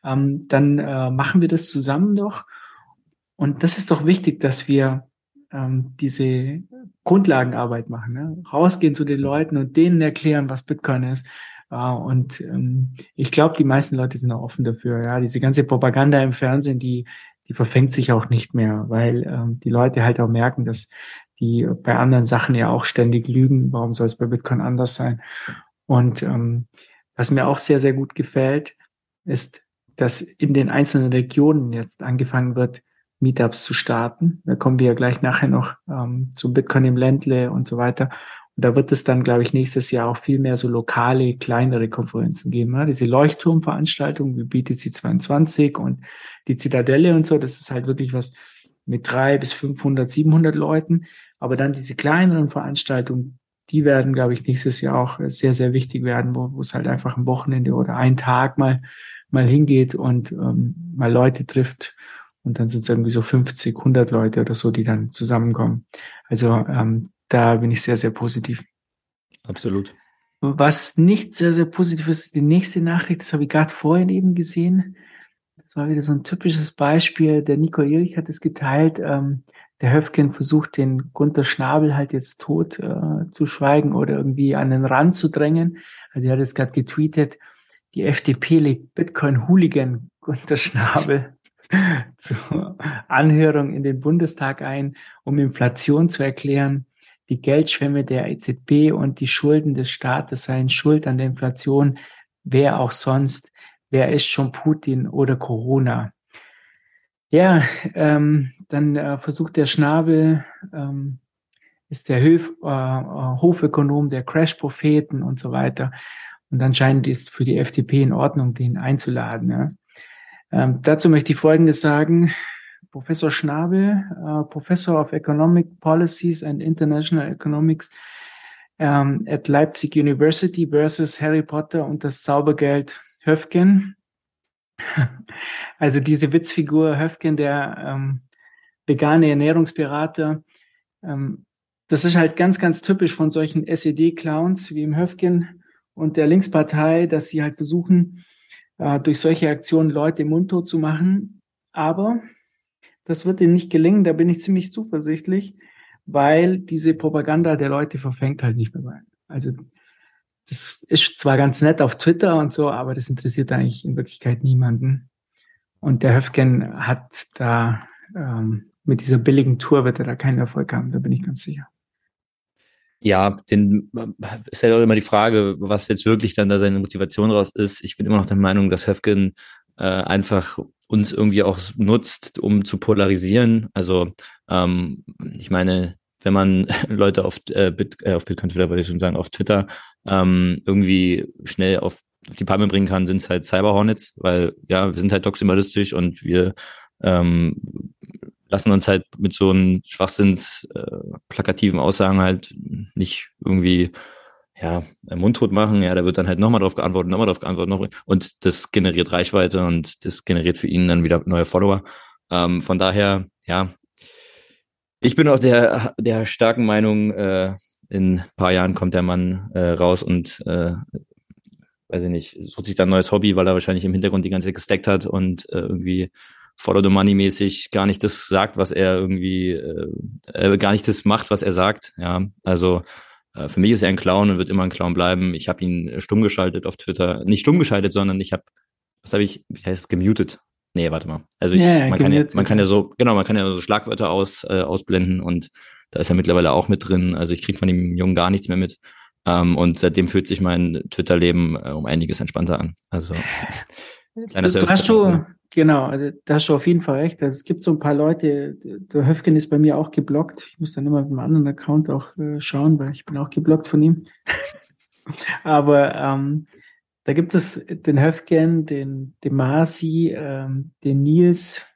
ähm, dann äh, machen wir das zusammen doch. Und das ist doch wichtig, dass wir ähm, diese Grundlagenarbeit machen. Ne? Rausgehen zu den Leuten und denen erklären, was Bitcoin ist. Ja, und ähm, ich glaube, die meisten Leute sind auch offen dafür. Ja, diese ganze Propaganda im Fernsehen, die, die verfängt sich auch nicht mehr, weil ähm, die Leute halt auch merken, dass die bei anderen Sachen ja auch ständig lügen. Warum soll es bei Bitcoin anders sein? Und ähm, was mir auch sehr, sehr gut gefällt, ist, dass in den einzelnen Regionen jetzt angefangen wird, Meetups zu starten. Da kommen wir ja gleich nachher noch ähm, zu Bitcoin im Ländle und so weiter. Und da wird es dann, glaube ich, nächstes Jahr auch viel mehr so lokale, kleinere Konferenzen geben. Ja? Diese Leuchtturmveranstaltungen wie BTC 22 und die Zitadelle und so, das ist halt wirklich was mit drei bis 500, 700 Leuten. Aber dann diese kleineren Veranstaltungen, die werden, glaube ich, nächstes Jahr auch sehr, sehr wichtig werden, wo, wo es halt einfach ein Wochenende oder ein Tag mal, mal hingeht und ähm, mal Leute trifft. Und dann sind es irgendwie so 50, 100 Leute oder so, die dann zusammenkommen. Also ähm, da bin ich sehr, sehr positiv. Absolut. Was nicht sehr, sehr positiv ist, die nächste Nachricht, das habe ich gerade vorhin eben gesehen. Das war wieder so ein typisches Beispiel. Der Nico Erich hat es geteilt. Ähm, der Höfgen versucht, den Gunter Schnabel halt jetzt tot äh, zu schweigen oder irgendwie an den Rand zu drängen. Also er hat jetzt gerade getweetet, die FDP legt Bitcoin-Hooligan Gunter Schnabel zur Anhörung in den Bundestag ein, um Inflation zu erklären die Geldschwemme der EZB und die Schulden des Staates seien schuld an der Inflation. Wer auch sonst? Wer ist schon Putin oder Corona? Ja, ähm, dann äh, versucht der Schnabel, ähm, ist der Höf, äh, äh Hofökonom der Crash-Propheten und so weiter. Und anscheinend ist für die FDP in Ordnung, den einzuladen. Ja. Ähm, dazu möchte ich Folgendes sagen. Professor Schnabel, uh, Professor of Economic Policies and International Economics um, at Leipzig University versus Harry Potter und das Zaubergeld Höfgen. Also diese Witzfigur Höfgen, der ähm, vegane Ernährungsberater, ähm, das ist halt ganz, ganz typisch von solchen SED-Clowns wie im Höfgen und der Linkspartei, dass sie halt versuchen, äh, durch solche Aktionen Leute mundtot zu machen. Aber das wird ihnen nicht gelingen, da bin ich ziemlich zuversichtlich, weil diese Propaganda der Leute verfängt halt nicht mehr. Also das ist zwar ganz nett auf Twitter und so, aber das interessiert eigentlich in Wirklichkeit niemanden. Und der Höfgen hat da ähm, mit dieser billigen Tour wird er da keinen Erfolg haben, da bin ich ganz sicher. Ja, den, ist halt auch immer die Frage, was jetzt wirklich dann da seine Motivation raus ist. Ich bin immer noch der Meinung, dass Höfgen äh, einfach uns irgendwie auch nutzt, um zu polarisieren. Also ähm, ich meine, wenn man Leute auf, äh, Bit, äh, auf Bitcoin Twitter, würde ich schon sagen, auf Twitter ähm, irgendwie schnell auf, die Palme bringen kann, sind es halt Cyber Hornets, weil ja, wir sind halt doximalistisch und wir ähm, lassen uns halt mit so einem Schwachsinns äh, plakativen Aussagen halt nicht irgendwie ja, mundtot machen, ja, da wird dann halt nochmal drauf geantwortet, nochmal drauf geantwortet, noch, und das generiert Reichweite und das generiert für ihn dann wieder neue Follower. Ähm, von daher, ja, ich bin auch der, der starken Meinung, äh, in ein paar Jahren kommt der Mann äh, raus und äh, weiß ich nicht, sucht sich dann ein neues Hobby, weil er wahrscheinlich im Hintergrund die ganze Zeit gesteckt hat und äh, irgendwie Follow the Money mäßig gar nicht das sagt, was er irgendwie, äh, äh, gar nicht das macht, was er sagt. Ja, also äh, für mich ist er ein Clown und wird immer ein Clown bleiben. Ich habe ihn äh, stumm geschaltet auf Twitter. Nicht stumm geschaltet, sondern ich habe, was habe ich, wie heißt es, gemutet? Nee, warte mal. Also ja, man, kann ja, man kann ja so, genau, man kann ja so Schlagwörter aus, äh, ausblenden und da ist er mittlerweile auch mit drin. Also ich kriege von dem Jungen gar nichts mehr mit. Ähm, und seitdem fühlt sich mein Twitter-Leben äh, um einiges entspannter an. Also du, du hast du, Genau, also da hast du auf jeden Fall recht. Also es gibt so ein paar Leute, der Höfgen ist bei mir auch geblockt. Ich muss dann immer mit einem anderen Account auch äh, schauen, weil ich bin auch geblockt von ihm. Aber ähm, da gibt es den Höfgen, den, den Marci, ähm, den Nils.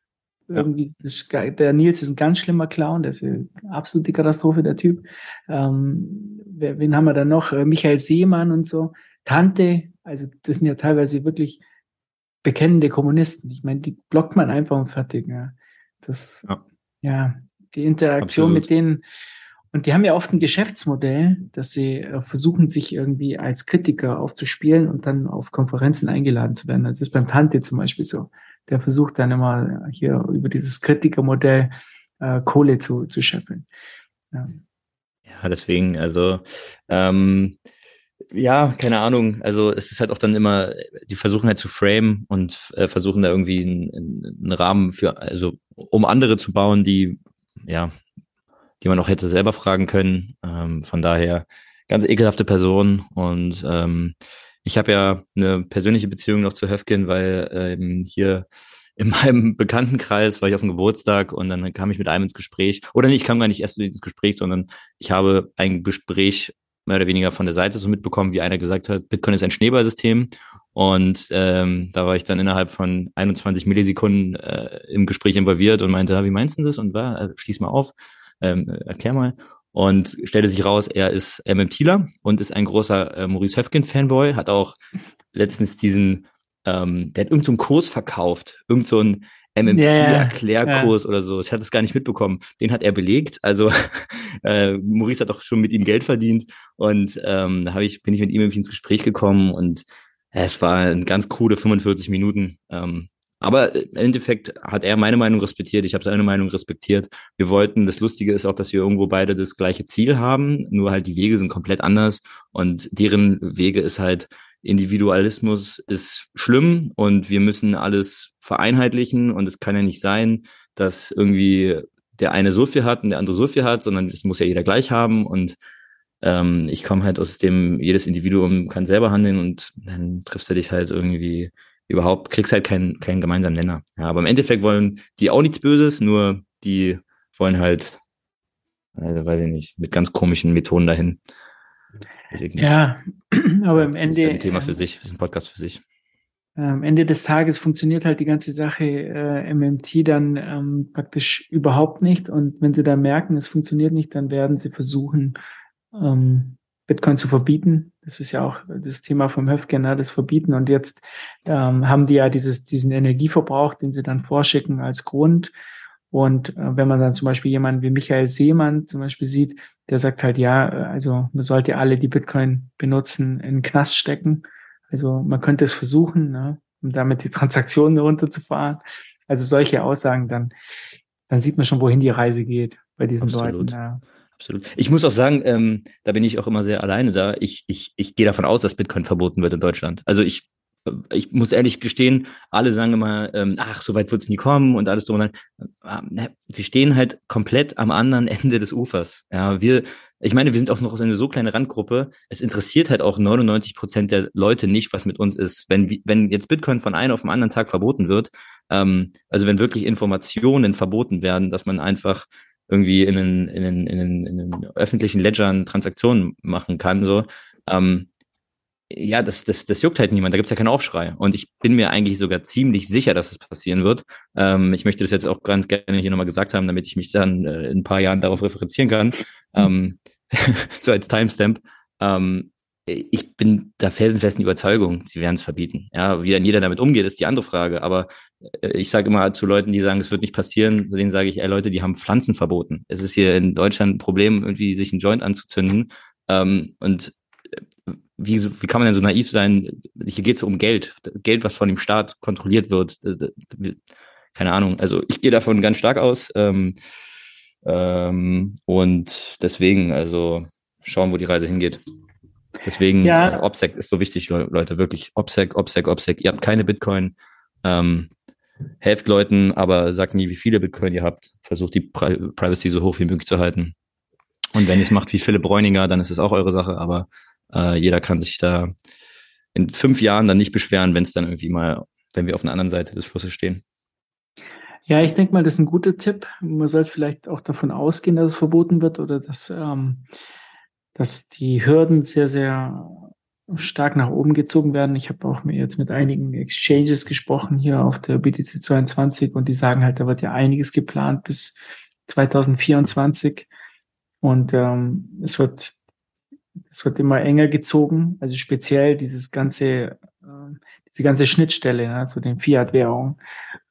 Irgendwie, das, der Nils ist ein ganz schlimmer Clown, der ist eine absolute Katastrophe, der Typ. Ähm, wen haben wir da noch? Äh, Michael Seemann und so. Tante, also das sind ja teilweise wirklich bekennende Kommunisten. Ich meine, die blockt man einfach und fertig. Ja. Das, ja, ja die Interaktion Absolut. mit denen. Und die haben ja oft ein Geschäftsmodell, dass sie äh, versuchen, sich irgendwie als Kritiker aufzuspielen und dann auf Konferenzen eingeladen zu werden. Das ist beim Tante zum Beispiel so. Der versucht dann immer hier über dieses Kritikermodell äh, Kohle zu, zu scheffeln. Ja. ja, deswegen, also ähm, ja, keine Ahnung. Also es ist halt auch dann immer, die versuchen halt zu frame und äh, versuchen da irgendwie einen, einen Rahmen für, also um andere zu bauen, die, ja, die man auch hätte selber fragen können. Ähm, von daher ganz ekelhafte Person. Und ähm, ich habe ja eine persönliche Beziehung noch zu Höfgen, weil ähm, hier in meinem Bekanntenkreis war ich auf dem Geburtstag und dann kam ich mit einem ins Gespräch. Oder nicht, ich kam gar nicht erst ins Gespräch, sondern ich habe ein Gespräch mehr oder weniger von der Seite so mitbekommen, wie einer gesagt hat, Bitcoin ist ein Schneeballsystem. Und ähm, da war ich dann innerhalb von 21 Millisekunden äh, im Gespräch involviert und meinte, wie meinst du das? Und war, äh, schließ mal auf, ähm, erklär mal. Und stellte sich raus, er ist MMTler und ist ein großer äh, Maurice Höfgen-Fanboy, hat auch letztens diesen, ähm, der hat irgendeinen so Kurs verkauft, irgend so MMT-Erklärkurs yeah, oder so. Ich hatte es gar nicht mitbekommen. Den hat er belegt. Also äh, Maurice hat auch schon mit ihm Geld verdient. Und ähm, da hab ich, bin ich mit ihm irgendwie ins Gespräch gekommen und äh, es war ein ganz krude 45 Minuten. Ähm, aber im Endeffekt hat er meine Meinung respektiert, ich habe seine Meinung respektiert. Wir wollten, das Lustige ist auch, dass wir irgendwo beide das gleiche Ziel haben, nur halt die Wege sind komplett anders und deren Wege ist halt, Individualismus ist schlimm und wir müssen alles vereinheitlichen und es kann ja nicht sein, dass irgendwie der eine so viel hat und der andere so viel hat, sondern es muss ja jeder gleich haben und ähm, ich komme halt aus dem, jedes Individuum kann selber handeln und dann triffst du dich halt irgendwie überhaupt, kriegst halt keinen, keinen gemeinsamen Nenner. Ja, aber im Endeffekt wollen die auch nichts Böses, nur die wollen halt, also weiß ich nicht, mit ganz komischen Methoden dahin. Ja, aber im Ende. Das ist ein Thema für sich, das ist ein Podcast für sich. Am Ende des Tages funktioniert halt die ganze Sache äh, MMT dann ähm, praktisch überhaupt nicht. Und wenn sie da merken, es funktioniert nicht, dann werden sie versuchen, ähm, Bitcoin zu verbieten. Das ist ja auch das Thema vom Höfgen, ne, das Verbieten. Und jetzt ähm, haben die ja dieses, diesen Energieverbrauch, den sie dann vorschicken als Grund. Und äh, wenn man dann zum Beispiel jemanden wie Michael Seemann zum Beispiel sieht, der sagt halt, ja, äh, also man sollte alle, die Bitcoin benutzen, in den Knast stecken. Also man könnte es versuchen, ne, um damit die Transaktionen runterzufahren. Also solche Aussagen, dann, dann sieht man schon, wohin die Reise geht bei diesen Absolut. Leuten. Ja. Absolut. Ich muss auch sagen, ähm, da bin ich auch immer sehr alleine da. Ich, ich, ich gehe davon aus, dass Bitcoin verboten wird in Deutschland. Also ich, ich muss ehrlich gestehen, alle sagen immer, ähm, ach, so weit wird es nie kommen und alles drum und dran. Äh, wir stehen halt komplett am anderen Ende des Ufers. Ja, wir, ich meine, wir sind auch noch eine so kleine Randgruppe. Es interessiert halt auch 99 Prozent der Leute nicht, was mit uns ist. Wenn, wenn jetzt Bitcoin von einem auf den anderen Tag verboten wird, ähm, also wenn wirklich Informationen verboten werden, dass man einfach irgendwie in den, in den, in den, in den öffentlichen Ledgern Transaktionen machen kann, so, ähm, ja, das, das, das juckt halt niemand, da gibt's ja keinen Aufschrei. Und ich bin mir eigentlich sogar ziemlich sicher, dass es passieren wird. Ähm, ich möchte das jetzt auch ganz gerne hier nochmal gesagt haben, damit ich mich dann äh, in ein paar Jahren darauf referenzieren kann. Ähm, so als Timestamp. Ähm, ich bin der felsenfesten Überzeugung, sie werden es verbieten. Ja, wie dann jeder damit umgeht, ist die andere Frage. Aber äh, ich sage immer zu Leuten, die sagen, es wird nicht passieren, zu denen sage ich, ey Leute, die haben Pflanzen verboten. Es ist hier in Deutschland ein Problem, irgendwie sich einen Joint anzuzünden. Ähm, und wie, wie kann man denn so naiv sein? Hier geht es um Geld. Geld, was von dem Staat kontrolliert wird. Keine Ahnung. Also ich gehe davon ganz stark aus. Ähm, ähm, und deswegen, also schauen, wo die Reise hingeht. Deswegen, ja. äh, OPSEC ist so wichtig, Leute, wirklich. OPSEC, OPSEC, OPSEC. Ihr habt keine Bitcoin. Ähm, helft Leuten, aber sagt nie, wie viele Bitcoin ihr habt. Versucht die Pri Privacy so hoch wie möglich zu halten. Und wenn ihr es macht wie Philipp Bräuninger, dann ist es auch eure Sache, aber äh, jeder kann sich da in fünf Jahren dann nicht beschweren, wenn es dann irgendwie mal, wenn wir auf einer anderen Seite des Flusses stehen. Ja, ich denke mal, das ist ein guter Tipp. Man sollte vielleicht auch davon ausgehen, dass es verboten wird oder dass, ähm, dass die Hürden sehr, sehr stark nach oben gezogen werden. Ich habe auch jetzt mit einigen Exchanges gesprochen hier auf der BTC 22 und die sagen halt, da wird ja einiges geplant bis 2024 und ähm, es wird es wird immer enger gezogen, also speziell dieses ganze, äh, diese ganze Schnittstelle ne, zu den Fiat-Währungen.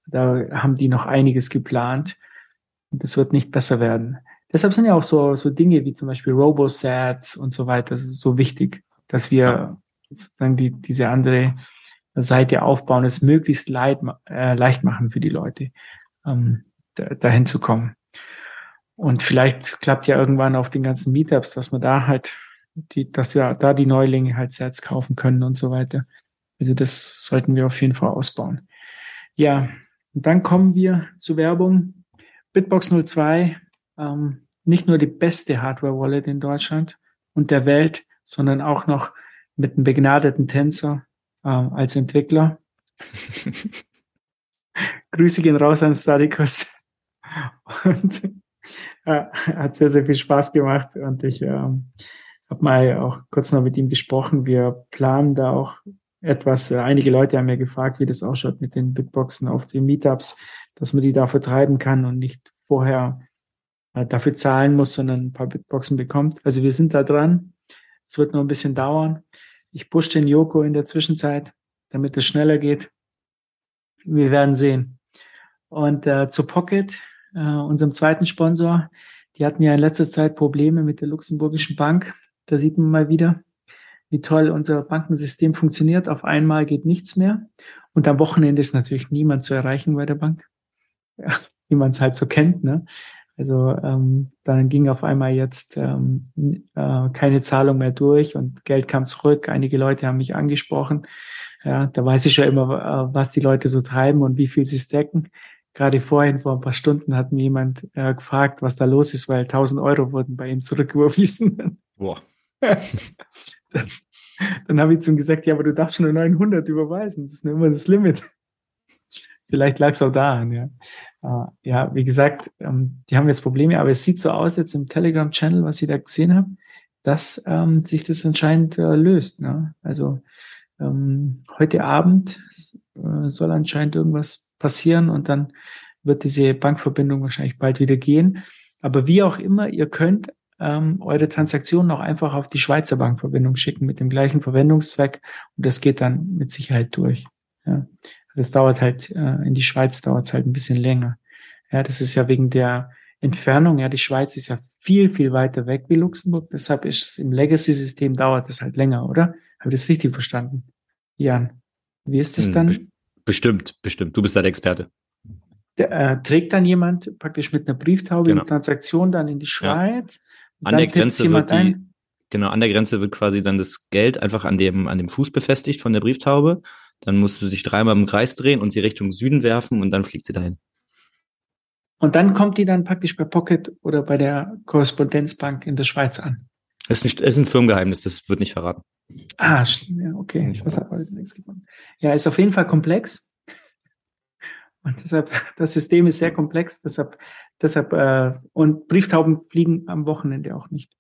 Da haben die noch einiges geplant und es wird nicht besser werden. Deshalb sind ja auch so, so Dinge wie zum Beispiel Robosats und so weiter so wichtig, dass wir sozusagen die, diese andere Seite aufbauen, es möglichst leid, äh, leicht machen für die Leute, ähm, da, dahin zu kommen. Und vielleicht klappt ja irgendwann auf den ganzen Meetups, dass man da halt die, dass ja da die Neulinge halt Sets kaufen können und so weiter. Also das sollten wir auf jeden Fall ausbauen. Ja, und dann kommen wir zur Werbung. Bitbox 02, ähm, nicht nur die beste Hardware-Wallet in Deutschland und der Welt, sondern auch noch mit einem begnadeten Tänzer äh, als Entwickler. Grüße gehen raus an Statikus. Und äh, hat sehr, sehr viel Spaß gemacht. Und ich äh, habe mal auch kurz noch mit ihm gesprochen. Wir planen da auch etwas. Äh, einige Leute haben mir gefragt, wie das ausschaut mit den Bitboxen auf den Meetups, dass man die da vertreiben kann und nicht vorher äh, dafür zahlen muss, sondern ein paar Bitboxen bekommt. Also wir sind da dran. Es wird noch ein bisschen dauern. Ich push den Joko in der Zwischenzeit, damit es schneller geht. Wir werden sehen. Und äh, zu Pocket, äh, unserem zweiten Sponsor, die hatten ja in letzter Zeit Probleme mit der luxemburgischen Bank. Da sieht man mal wieder, wie toll unser Bankensystem funktioniert. Auf einmal geht nichts mehr. Und am Wochenende ist natürlich niemand zu erreichen bei der Bank. Ja, wie man es halt so kennt. Ne? Also ähm, dann ging auf einmal jetzt ähm, äh, keine Zahlung mehr durch und Geld kam zurück. Einige Leute haben mich angesprochen. Ja, da weiß ich schon immer, äh, was die Leute so treiben und wie viel sie stacken. Gerade vorhin, vor ein paar Stunden, hat mir jemand äh, gefragt, was da los ist, weil 1000 Euro wurden bei ihm zurücküberwiesen. Boah. Dann, dann habe ich zu ihm gesagt, ja, aber du darfst nur 900 überweisen. Das ist nur immer das Limit. Vielleicht lag es auch daran, ja. Uh, ja, wie gesagt, ähm, die haben jetzt Probleme, aber es sieht so aus jetzt im Telegram-Channel, was ich da gesehen habe, dass ähm, sich das anscheinend äh, löst. Ne? Also ähm, heute Abend äh, soll anscheinend irgendwas passieren und dann wird diese Bankverbindung wahrscheinlich bald wieder gehen. Aber wie auch immer, ihr könnt ähm, eure Transaktionen auch einfach auf die Schweizer Bankverbindung schicken mit dem gleichen Verwendungszweck und das geht dann mit Sicherheit durch. Ja. Das dauert halt, äh, in die Schweiz dauert es halt ein bisschen länger. Ja, das ist ja wegen der Entfernung, ja, die Schweiz ist ja viel, viel weiter weg wie Luxemburg, deshalb ist im Legacy-System dauert es halt länger, oder? Habe ich das richtig verstanden? Jan, wie ist das hm, dann? Bestimmt, bestimmt. Du bist da der Experte. Der, äh, trägt dann jemand praktisch mit einer Brieftaube genau. die Transaktion dann in die Schweiz? An der Grenze wird die, ein? genau, an der Grenze wird quasi dann das Geld einfach an dem, an dem Fuß befestigt von der Brieftaube. Dann musst du sich dreimal im Kreis drehen und sie Richtung Süden werfen und dann fliegt sie dahin. Und dann kommt die dann praktisch bei Pocket oder bei der Korrespondenzbank in der Schweiz an. Es ist, ist ein Firmengeheimnis, das wird nicht verraten. Ah, okay. Ich habe heute nichts gefunden. Ja, ist auf jeden Fall komplex. Und deshalb, das System ist sehr komplex, deshalb, deshalb, äh, und Brieftauben fliegen am Wochenende auch nicht.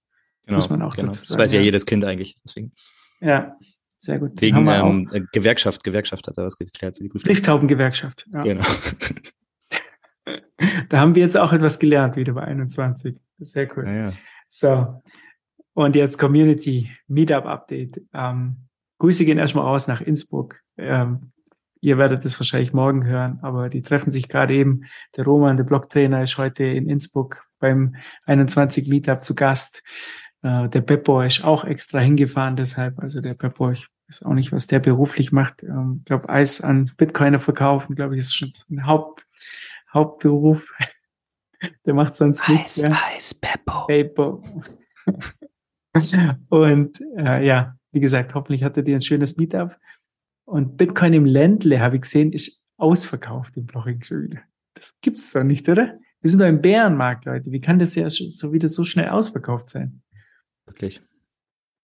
Genau, Muss man auch genau. dazu sagen. Das weiß ja, ja jedes Kind eigentlich. Deswegen. Ja, sehr gut. Wegen ähm, äh, Gewerkschaft, Gewerkschaft hat er was geklärt für die Brieftaubengewerkschaft. Ja. Genau. da haben wir jetzt auch etwas gelernt, wieder bei 21. Sehr cool. Ja. So, und jetzt Community Meetup Update. Ähm, Grüße gehen erstmal raus nach Innsbruck. Ähm, ihr werdet es wahrscheinlich morgen hören, aber die treffen sich gerade eben. Der Roman, der Blocktrainer, ist heute in Innsbruck beim 21 Meetup zu Gast. Äh, der Beppo ist auch extra hingefahren, deshalb, also der Beppo, ich weiß auch nicht, was der beruflich macht. Ich ähm, glaube, Eis an Bitcoiner verkaufen, glaube ich, ist schon ein Haupt, Hauptberuf. der macht sonst Eis, nichts. Ja. Eis, Beppo. Beppo. Und äh, ja, wie gesagt, hoffentlich hattet ihr ein schönes Meetup. Und Bitcoin im Ländle, habe ich gesehen, ist ausverkauft im Bloching schon wieder. Das gibt's doch nicht, oder? Wir sind doch im Bärenmarkt, Leute. Wie kann das ja so wieder so schnell ausverkauft sein? Wirklich.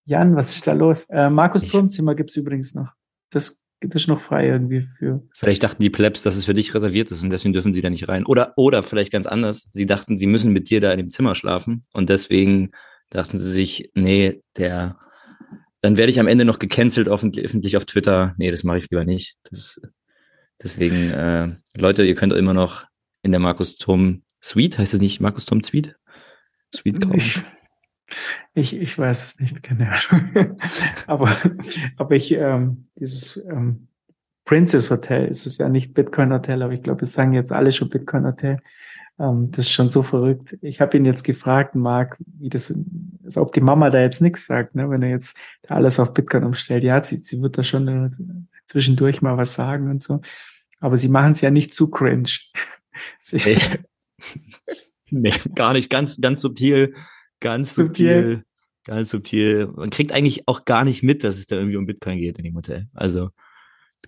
Jan, was ist da los? Äh, Markus Turmzimmer gibt's übrigens noch. Das, das ist noch frei irgendwie für. Vielleicht dachten die Plebs, dass es für dich reserviert ist und deswegen dürfen sie da nicht rein. Oder, oder vielleicht ganz anders. Sie dachten, sie müssen mit dir da in dem Zimmer schlafen und deswegen dachten sie sich, nee, der, dann werde ich am Ende noch gecancelt öffentlich auf Twitter. Nee, das mache ich lieber nicht. Das, deswegen, äh, Leute, ihr könnt immer noch in der Markus Tom Suite, heißt es nicht Markus Tom Suite? Suite kaufen. Ich, ich, ich weiß es nicht, Ahnung. aber, aber ich, ähm, dieses ähm, Princess Hotel ist es ja nicht Bitcoin Hotel, aber ich glaube, es sagen jetzt alle schon Bitcoin Hotel. Ähm, das ist schon so verrückt. Ich habe ihn jetzt gefragt, Marc, wie das, also ob die Mama da jetzt nichts sagt, ne, wenn er jetzt alles auf Bitcoin umstellt. Ja, sie, sie wird da schon äh, zwischendurch mal was sagen und so. Aber sie machen es ja nicht zu cringe. nee. nee, gar nicht. Ganz, ganz subtil, ganz subtil. subtil. Ganz subtil. Man kriegt eigentlich auch gar nicht mit, dass es da irgendwie um Bitcoin geht in dem Hotel. Also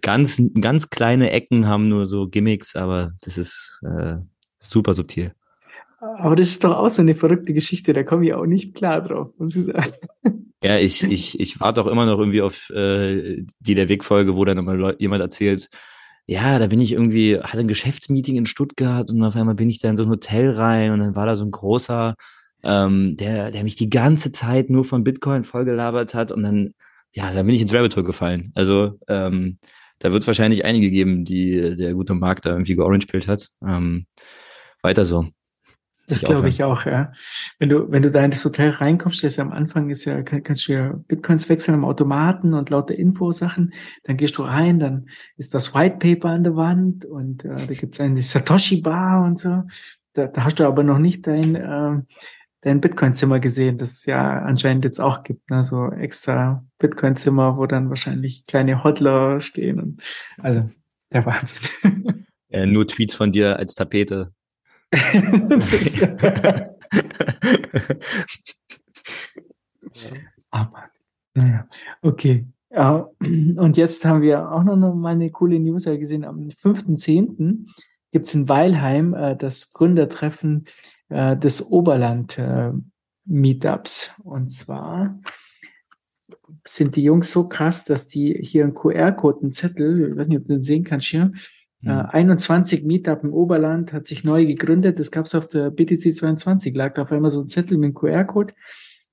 ganz, ganz kleine Ecken haben nur so Gimmicks, aber das ist äh, super subtil. Aber das ist doch auch so eine verrückte Geschichte, da komme ich auch nicht klar drauf, muss ich sagen. Ja, ich, ich, ich warte auch immer noch irgendwie auf äh, die der Wegfolge, wo dann immer jemand erzählt, ja, da bin ich irgendwie, hatte ein Geschäftsmeeting in Stuttgart und auf einmal bin ich da in so ein Hotel rein und dann war da so ein großer, ähm, der, der mich die ganze Zeit nur von Bitcoin vollgelabert hat und dann, ja, da bin ich ins Rabbit Hole gefallen. Also ähm, da wird es wahrscheinlich einige geben, die der gute Markt da irgendwie georange-pillt hat. Ähm, weiter so. Das glaube ich auch, ja. Wenn du, wenn du da in das Hotel reinkommst, das ist ja am Anfang ist ja, kann, kannst du ja Bitcoins wechseln am Automaten und lauter Infosachen. Dann gehst du rein, dann ist das White Paper an der Wand und äh, da gibt's eine Satoshi Bar und so. Da, da hast du aber noch nicht dein, äh, dein Bitcoin-Zimmer gesehen, das es ja anscheinend jetzt auch gibt, ne? so extra Bitcoin-Zimmer, wo dann wahrscheinlich kleine Hodler stehen. Und, also der Wahnsinn. Äh, nur Tweets von dir als Tapete. Aber, naja, okay. Ja, und jetzt haben wir auch noch mal eine coole News gesehen. Am 5.10. gibt es in Weilheim äh, das Gründertreffen äh, des Oberland äh. Und zwar sind die Jungs so krass, dass die hier einen QR-Code, einen Zettel, ich weiß nicht, ob du den sehen kannst hier, Mhm. Äh, 21 Meetup im Oberland hat sich neu gegründet. Das gab es auf der BTC 22, lag da auf einmal so ein Zettel mit einem QR-Code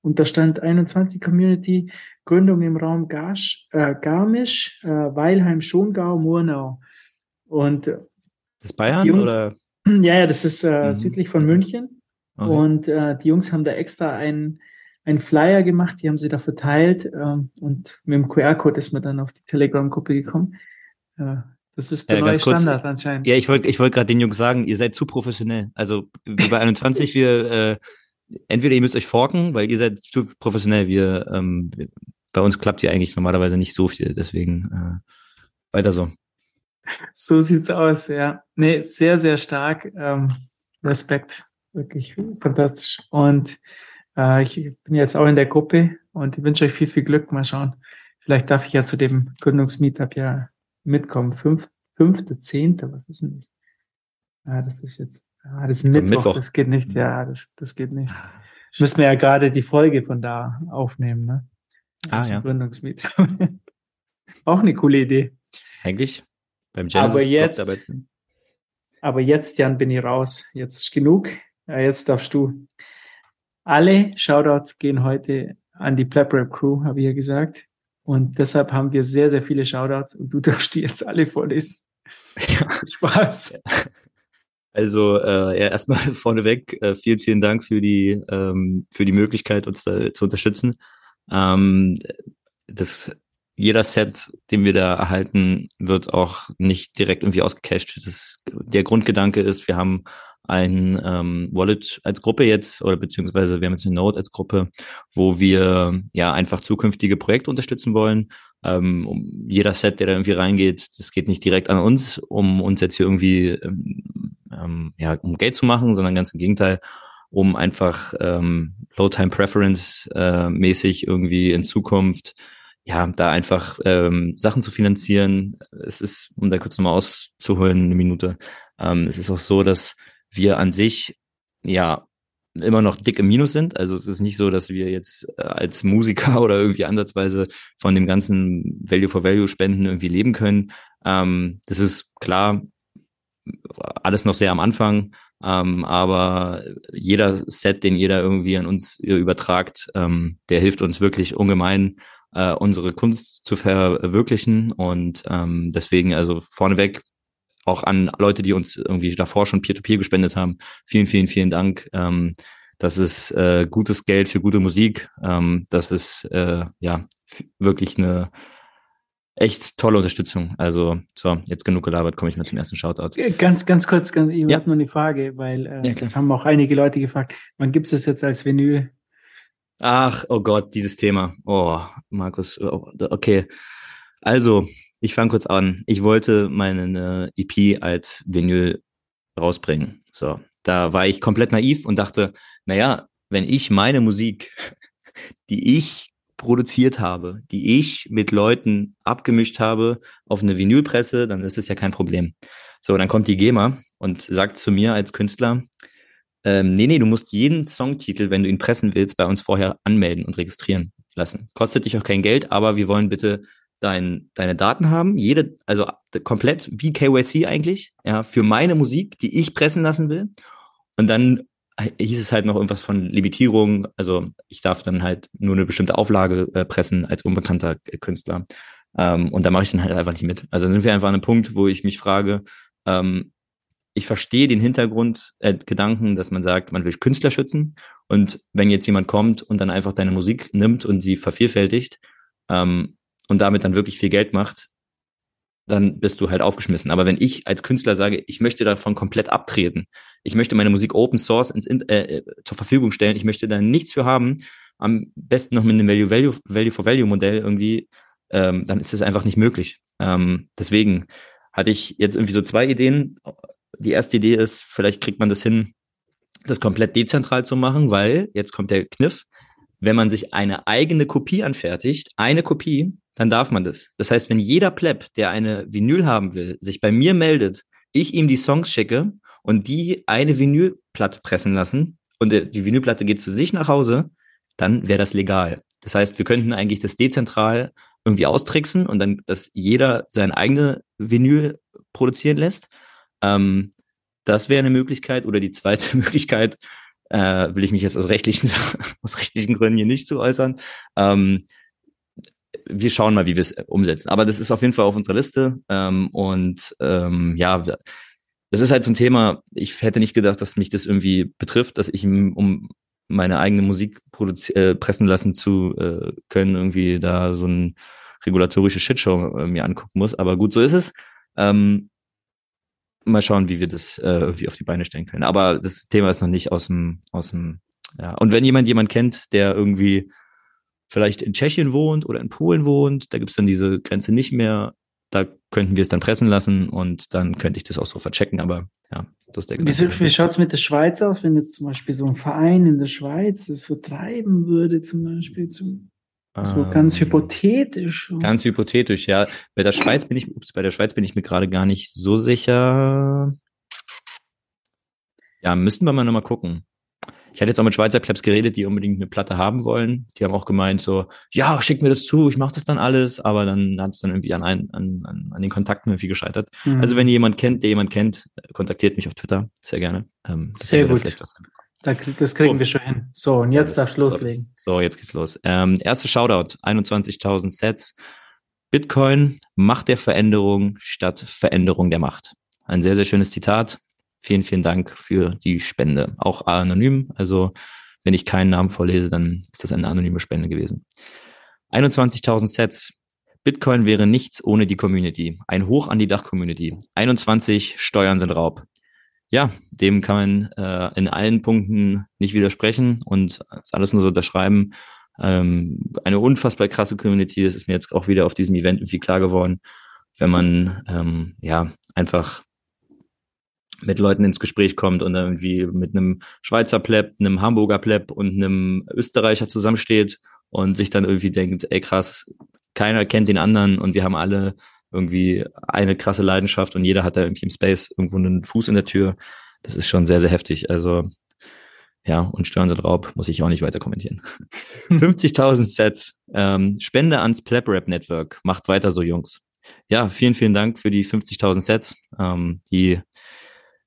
und da stand 21 Community, Gründung im Raum Garsch, äh, Garmisch, äh, Weilheim, Schongau, Murnau. Und das ist Bayern Jungs, oder? Ja, ja, das ist äh, mhm. südlich von München. Okay. Und äh, die Jungs haben da extra einen, einen Flyer gemacht, die haben sie da verteilt ähm, und mit dem QR-Code ist man dann auf die Telegram-Gruppe gekommen. Äh, das ist der ja, neue kurz, Standard anscheinend. Ja, ich wollte ich wollt gerade den Jungs sagen, ihr seid zu professionell. Also wie bei 21, wir äh, entweder ihr müsst euch forken, weil ihr seid zu professionell. Wir, ähm, bei uns klappt hier eigentlich normalerweise nicht so viel. Deswegen äh, weiter so. So sieht's aus, ja. Nee, sehr, sehr stark. Ähm, Respekt. Wirklich fantastisch. Und äh, ich bin jetzt auch in der Gruppe und ich wünsche euch viel, viel Glück. Mal schauen. Vielleicht darf ich ja zu dem Gründungsmeetup ja mitkommen. Fünf, fünfte, zehnte, was ist denn das? Ah, das ist jetzt, ah, das ist Mittwoch, Mittwoch, das geht nicht, ja, das, das geht nicht. Ah, Müssen wir ja gerade die Folge von da aufnehmen, ne? Ah, ja. Auch eine coole Idee. Eigentlich. Beim Genesis aber jetzt, aber jetzt, Jan, bin ich raus. Jetzt ist genug. Ja, jetzt darfst du. Alle Shoutouts gehen heute an die Plap Crew, habe ich ja gesagt. Und deshalb haben wir sehr, sehr viele Shoutouts und du darfst die jetzt alle vorlesen. Ja. Spaß. Also äh, ja, erstmal vorneweg, äh, vielen, vielen Dank für die, ähm, für die Möglichkeit, uns da zu unterstützen. Ähm, das, jeder Set, den wir da erhalten, wird auch nicht direkt irgendwie ausgecashed. Das, der Grundgedanke ist, wir haben ein ähm, Wallet als Gruppe jetzt oder beziehungsweise wir haben jetzt eine Node als Gruppe, wo wir ja einfach zukünftige Projekte unterstützen wollen. Ähm, um jeder Set, der da irgendwie reingeht, das geht nicht direkt an uns, um uns jetzt hier irgendwie ähm, ähm, ja um Geld zu machen, sondern ganz im Gegenteil, um einfach ähm, Low Time Preference äh, irgendwie in Zukunft ja, da einfach ähm, Sachen zu finanzieren. Es ist, um da kurz nochmal auszuholen, eine Minute, ähm, es ist auch so, dass wir an sich ja immer noch dick im Minus sind. Also es ist nicht so, dass wir jetzt äh, als Musiker oder irgendwie ansatzweise von dem ganzen Value for Value Spenden irgendwie leben können. Ähm, das ist klar, alles noch sehr am Anfang, ähm, aber jeder Set, den jeder irgendwie an uns übertragt, ähm, der hilft uns wirklich ungemein, äh, unsere Kunst zu verwirklichen. Und ähm, deswegen, also vorneweg auch an Leute, die uns irgendwie davor schon Peer-to-Peer -Peer gespendet haben. Vielen, vielen, vielen Dank. Ähm, das ist äh, gutes Geld für gute Musik. Ähm, das ist äh, ja wirklich eine echt tolle Unterstützung. Also so, jetzt genug gelabert, komme ich mal zum ersten Shoutout. Ganz, ganz kurz, ganz, ich ja. habe nur eine Frage, weil äh, ja, das haben auch einige Leute gefragt. Wann gibt es das jetzt als Vinyl? Ach, oh Gott, dieses Thema. Oh, Markus, oh, okay. Also, ich fange kurz an. Ich wollte meine EP als Vinyl rausbringen. So, da war ich komplett naiv und dachte, naja, wenn ich meine Musik die ich produziert habe, die ich mit Leuten abgemischt habe auf eine Vinylpresse, dann ist es ja kein Problem. So, dann kommt die GEMA und sagt zu mir als Künstler, ähm, nee, nee, du musst jeden Songtitel, wenn du ihn pressen willst, bei uns vorher anmelden und registrieren lassen. Kostet dich auch kein Geld, aber wir wollen bitte dein, deine Daten haben, jede, also komplett wie KYC eigentlich, ja, für meine Musik, die ich pressen lassen will. Und dann hieß es halt noch irgendwas von Limitierung, also ich darf dann halt nur eine bestimmte Auflage äh, pressen als unbekannter Künstler. Ähm, und da mache ich dann halt einfach nicht mit. Also dann sind wir einfach an einem Punkt, wo ich mich frage, ähm, ich verstehe den Hintergrund, äh, dass man sagt, man will Künstler schützen. Und wenn jetzt jemand kommt und dann einfach deine Musik nimmt und sie vervielfältigt ähm, und damit dann wirklich viel Geld macht, dann bist du halt aufgeschmissen. Aber wenn ich als Künstler sage, ich möchte davon komplett abtreten, ich möchte meine Musik Open Source ins, äh, zur Verfügung stellen, ich möchte da nichts für haben, am besten noch mit einem Value, Value, Value for Value Modell irgendwie, ähm, dann ist es einfach nicht möglich. Ähm, deswegen hatte ich jetzt irgendwie so zwei Ideen. Die erste Idee ist, vielleicht kriegt man das hin, das komplett dezentral zu machen, weil, jetzt kommt der Kniff, wenn man sich eine eigene Kopie anfertigt, eine Kopie, dann darf man das. Das heißt, wenn jeder Pleb, der eine Vinyl haben will, sich bei mir meldet, ich ihm die Songs schicke und die eine Vinylplatte pressen lassen und die Vinylplatte geht zu sich nach Hause, dann wäre das legal. Das heißt, wir könnten eigentlich das dezentral irgendwie austricksen und dann, dass jeder seine eigene Vinyl produzieren lässt. Ähm, das wäre eine Möglichkeit. Oder die zweite Möglichkeit, äh, will ich mich jetzt aus rechtlichen, aus rechtlichen Gründen hier nicht zu äußern. Ähm, wir schauen mal, wie wir es umsetzen. Aber das ist auf jeden Fall auf unserer Liste. Ähm, und ähm, ja, das ist halt so ein Thema, ich hätte nicht gedacht, dass mich das irgendwie betrifft, dass ich um meine eigene Musik äh, pressen lassen zu äh, können, irgendwie da so ein regulatorische Shitshow äh, mir angucken muss. Aber gut, so ist es. Ähm, mal schauen, wie wir das äh, irgendwie auf die Beine stellen können. Aber das Thema ist noch nicht aus dem, aus dem, ja. Und wenn jemand jemand kennt, der irgendwie vielleicht in Tschechien wohnt oder in Polen wohnt, da gibt's dann diese Grenze nicht mehr. Da könnten wir es dann pressen lassen und dann könnte ich das auch so verchecken. Aber ja, das ist der Gedanke. Wie, wie schaut's mit der Schweiz aus, wenn jetzt zum Beispiel so ein Verein in der Schweiz das vertreiben würde, zum Beispiel zum so ganz ähm, hypothetisch. Ganz hypothetisch, ja. Bei der Schweiz bin ich, ups, bei der Schweiz bin ich mir gerade gar nicht so sicher. Ja, müssten wir mal nochmal gucken. Ich hatte jetzt auch mit Schweizer Plebs geredet, die unbedingt eine Platte haben wollen. Die haben auch gemeint so, ja, schick mir das zu, ich mache das dann alles, aber dann hat es dann irgendwie an, ein, an, an, an den Kontakten irgendwie gescheitert. Mhm. Also wenn ihr jemand kennt, der jemand kennt, kontaktiert mich auf Twitter, sehr gerne. Ähm, sehr gut. Das kriegen oh. wir schon hin. So, und jetzt darfst du loslegen. So, jetzt geht's los. Ähm, erste Shoutout, 21.000 Sets. Bitcoin, Macht der Veränderung statt Veränderung der Macht. Ein sehr, sehr schönes Zitat. Vielen, vielen Dank für die Spende. Auch anonym. Also, wenn ich keinen Namen vorlese, dann ist das eine anonyme Spende gewesen. 21.000 Sets. Bitcoin wäre nichts ohne die Community. Ein Hoch an die Dach-Community. 21 Steuern sind Raub. Ja, dem kann man äh, in allen Punkten nicht widersprechen und alles nur so unterschreiben. Ähm, eine unfassbar krasse Community. Das ist mir jetzt auch wieder auf diesem Event irgendwie klar geworden, wenn man ähm, ja einfach mit Leuten ins Gespräch kommt und irgendwie mit einem Schweizer Pleb, einem Hamburger Pleb und einem Österreicher zusammensteht und sich dann irgendwie denkt, ey krass, keiner kennt den anderen und wir haben alle irgendwie eine krasse Leidenschaft und jeder hat da irgendwie im Space irgendwo einen Fuß in der Tür. Das ist schon sehr, sehr heftig. Also ja, und Steuern sind Raub, muss ich auch nicht weiter kommentieren. 50.000 Sets, ähm, Spende ans Pleb Rap Network, macht weiter so, Jungs. Ja, vielen, vielen Dank für die 50.000 Sets. Ähm, die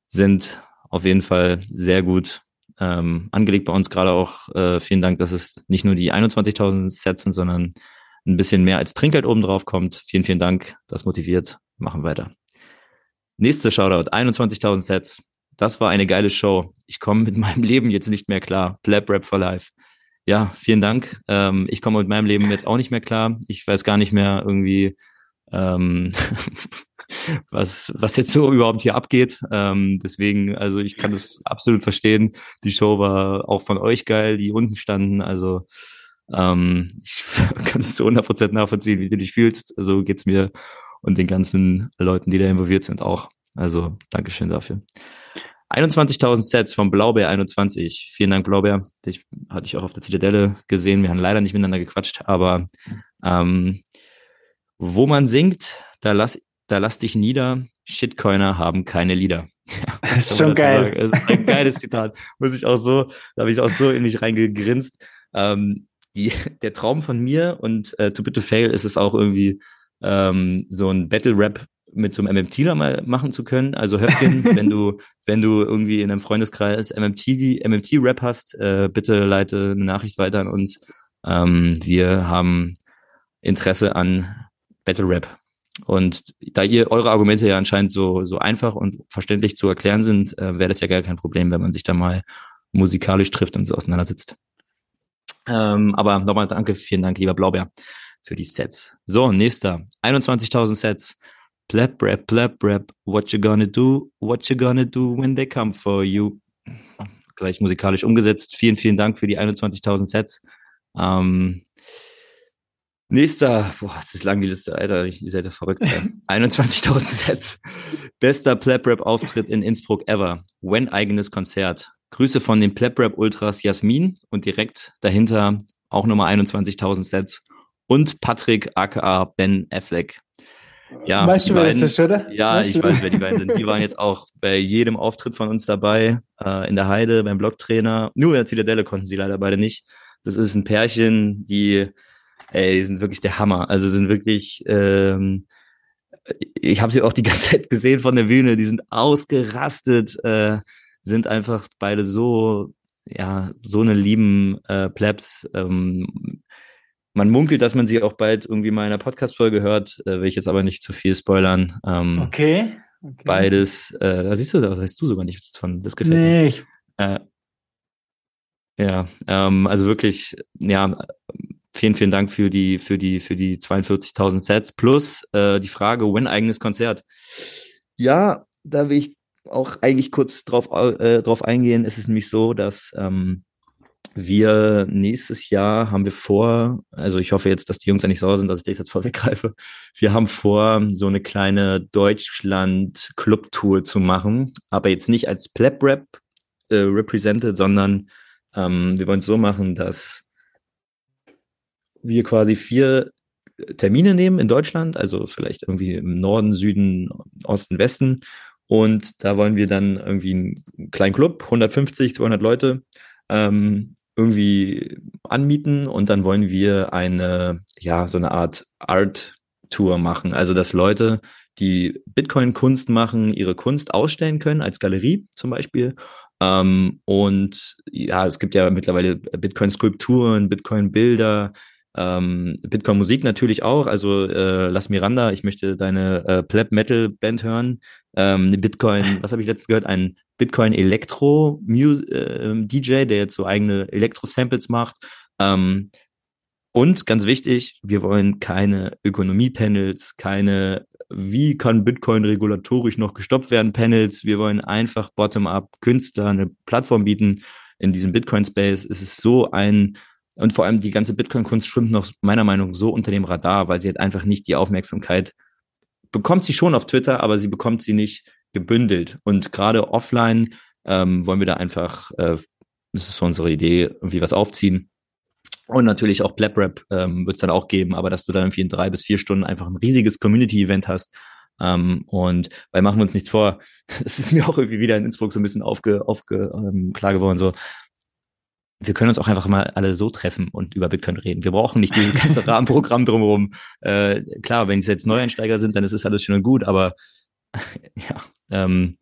sind auf jeden Fall sehr gut ähm, angelegt bei uns. Gerade auch äh, vielen Dank, dass es nicht nur die 21.000 Sets sind, sondern ein bisschen mehr als Trinkgeld oben drauf kommt. Vielen, vielen Dank. Das motiviert. Machen weiter. Nächste Shoutout. 21.000 Sets. Das war eine geile Show. Ich komme mit meinem Leben jetzt nicht mehr klar. Pleb Rap for Life. Ja, vielen Dank. Ähm, ich komme mit meinem Leben jetzt auch nicht mehr klar. Ich weiß gar nicht mehr irgendwie, ähm, was, was jetzt so überhaupt hier abgeht. Ähm, deswegen, also ich kann das absolut verstehen. Die Show war auch von euch geil, die unten standen. Also ähm, ich kann es zu 100% nachvollziehen, wie du dich fühlst. So geht's mir und den ganzen Leuten, die da involviert sind, auch. Also Dankeschön dafür. 21.000 Sets von Blaubeer 21. Vielen Dank, Blaubeer. Dich hatte ich auch auf der Zitadelle gesehen. Wir haben leider nicht miteinander gequatscht, aber ähm, wo man singt, da lass, da lass dich nieder. Shitcoiner haben keine Lieder. Ja, das ist schon geil. Das ist ein geiles Zitat. Muss ich auch so, da habe ich auch so in mich reingegrinst. Ähm, die, der Traum von mir und äh, To Bit to Fail ist es auch irgendwie ähm, so ein Battle-Rap mit so einem MMTler mal machen zu können. Also Höfgen, wenn du, wenn du irgendwie in einem Freundeskreis MMT, MMT-Rap hast, äh, bitte leite eine Nachricht weiter an uns. Ähm, wir haben Interesse an Battle Rap. Und da ihr eure Argumente ja anscheinend so, so einfach und verständlich zu erklären sind, äh, wäre das ja gar kein Problem, wenn man sich da mal musikalisch trifft und so auseinandersetzt. Ähm, aber nochmal danke, vielen Dank, lieber Blaubeer, für die Sets. So, nächster. 21.000 Sets. Plap rap, plap rap, what you gonna do, what you gonna do when they come for you. Gleich musikalisch umgesetzt. Vielen, vielen Dank für die 21.000 Sets. Ähm, nächster, boah, das ist lang die Liste, Alter, ihr seid ja verrückt. 21.000 Sets. Bester Plap Rap Auftritt in Innsbruck ever. When eigenes Konzert. Grüße von den Plap Rap Ultras Jasmin und direkt dahinter auch nochmal 21.000 Sets. Und Patrick aka Ben Affleck. Ja, weißt du, wer beiden, das ist, oder? Ja, weißt ich weiß, wer die beiden sind. Die waren jetzt auch bei jedem Auftritt von uns dabei, äh, in der Heide, beim Blocktrainer. Nur in der Zitadelle konnten sie leider beide nicht. Das ist ein Pärchen, die, ey, die sind wirklich der Hammer. Also sind wirklich, ähm, ich habe sie auch die ganze Zeit gesehen von der Bühne. Die sind ausgerastet, äh, sind einfach beide so, ja, so eine lieben äh, Plebs. Ähm, man munkelt, dass man sie auch bald irgendwie mal in einer Podcast-Folge hört, äh, will ich jetzt aber nicht zu viel spoilern. Ähm, okay. okay. Beides, äh, da siehst du, da weißt du sogar nichts von, das gefällt nee, mir. Ich... Äh, ja, ähm, also wirklich, ja, vielen, vielen Dank für die, für die, für die 42.000 Sets plus äh, die Frage, when eigenes Konzert? Ja, da will ich auch eigentlich kurz drauf, äh, drauf eingehen. Es ist nämlich so, dass ähm, wir nächstes Jahr haben wir vor, also ich hoffe jetzt, dass die Jungs ja nicht sauer sind, dass ich das jetzt vorweggreife. Wir haben vor, so eine kleine Deutschland-Club-Tour zu machen, aber jetzt nicht als Pleb-Rap äh, represented, sondern ähm, wir wollen es so machen, dass wir quasi vier Termine nehmen in Deutschland, also vielleicht irgendwie im Norden, Süden, Osten, Westen. Und da wollen wir dann irgendwie einen kleinen Club, 150, 200 Leute, ähm, irgendwie anmieten und dann wollen wir eine, ja, so eine Art Art-Tour machen. Also, dass Leute, die Bitcoin-Kunst machen, ihre Kunst ausstellen können, als Galerie zum Beispiel. Ähm, und ja, es gibt ja mittlerweile Bitcoin-Skulpturen, Bitcoin-Bilder, ähm, Bitcoin-Musik natürlich auch. Also äh, Las Miranda, ich möchte deine äh, Pleb-Metal-Band hören. Ähm, Bitcoin, was habe ich letztens gehört? Ein Bitcoin Elektro äh, DJ, der jetzt so eigene Elektro-Samples macht. Ähm, und ganz wichtig, wir wollen keine Ökonomie-Panels, keine wie kann Bitcoin regulatorisch noch gestoppt werden Panels. Wir wollen einfach bottom-up Künstler eine Plattform bieten in diesem Bitcoin-Space. Es ist so ein und vor allem die ganze Bitcoin-Kunst schwimmt noch meiner Meinung nach so unter dem Radar, weil sie halt einfach nicht die Aufmerksamkeit bekommt sie schon auf Twitter, aber sie bekommt sie nicht gebündelt. Und gerade offline ähm, wollen wir da einfach, äh, das ist so unsere Idee, irgendwie was aufziehen. Und natürlich auch PlebRap ähm, wird es dann auch geben, aber dass du dann irgendwie in drei bis vier Stunden einfach ein riesiges Community-Event hast. Ähm, und weil machen wir uns nichts vor, es ist mir auch irgendwie wieder in Innsbruck so ein bisschen aufge, aufge ähm, klar geworden, so, wir können uns auch einfach mal alle so treffen und über Bitcoin reden. Wir brauchen nicht dieses ganze Rahmenprogramm drumherum. Äh, klar, wenn es jetzt Neueinsteiger sind, dann ist es alles schön und gut, aber ja, ähm,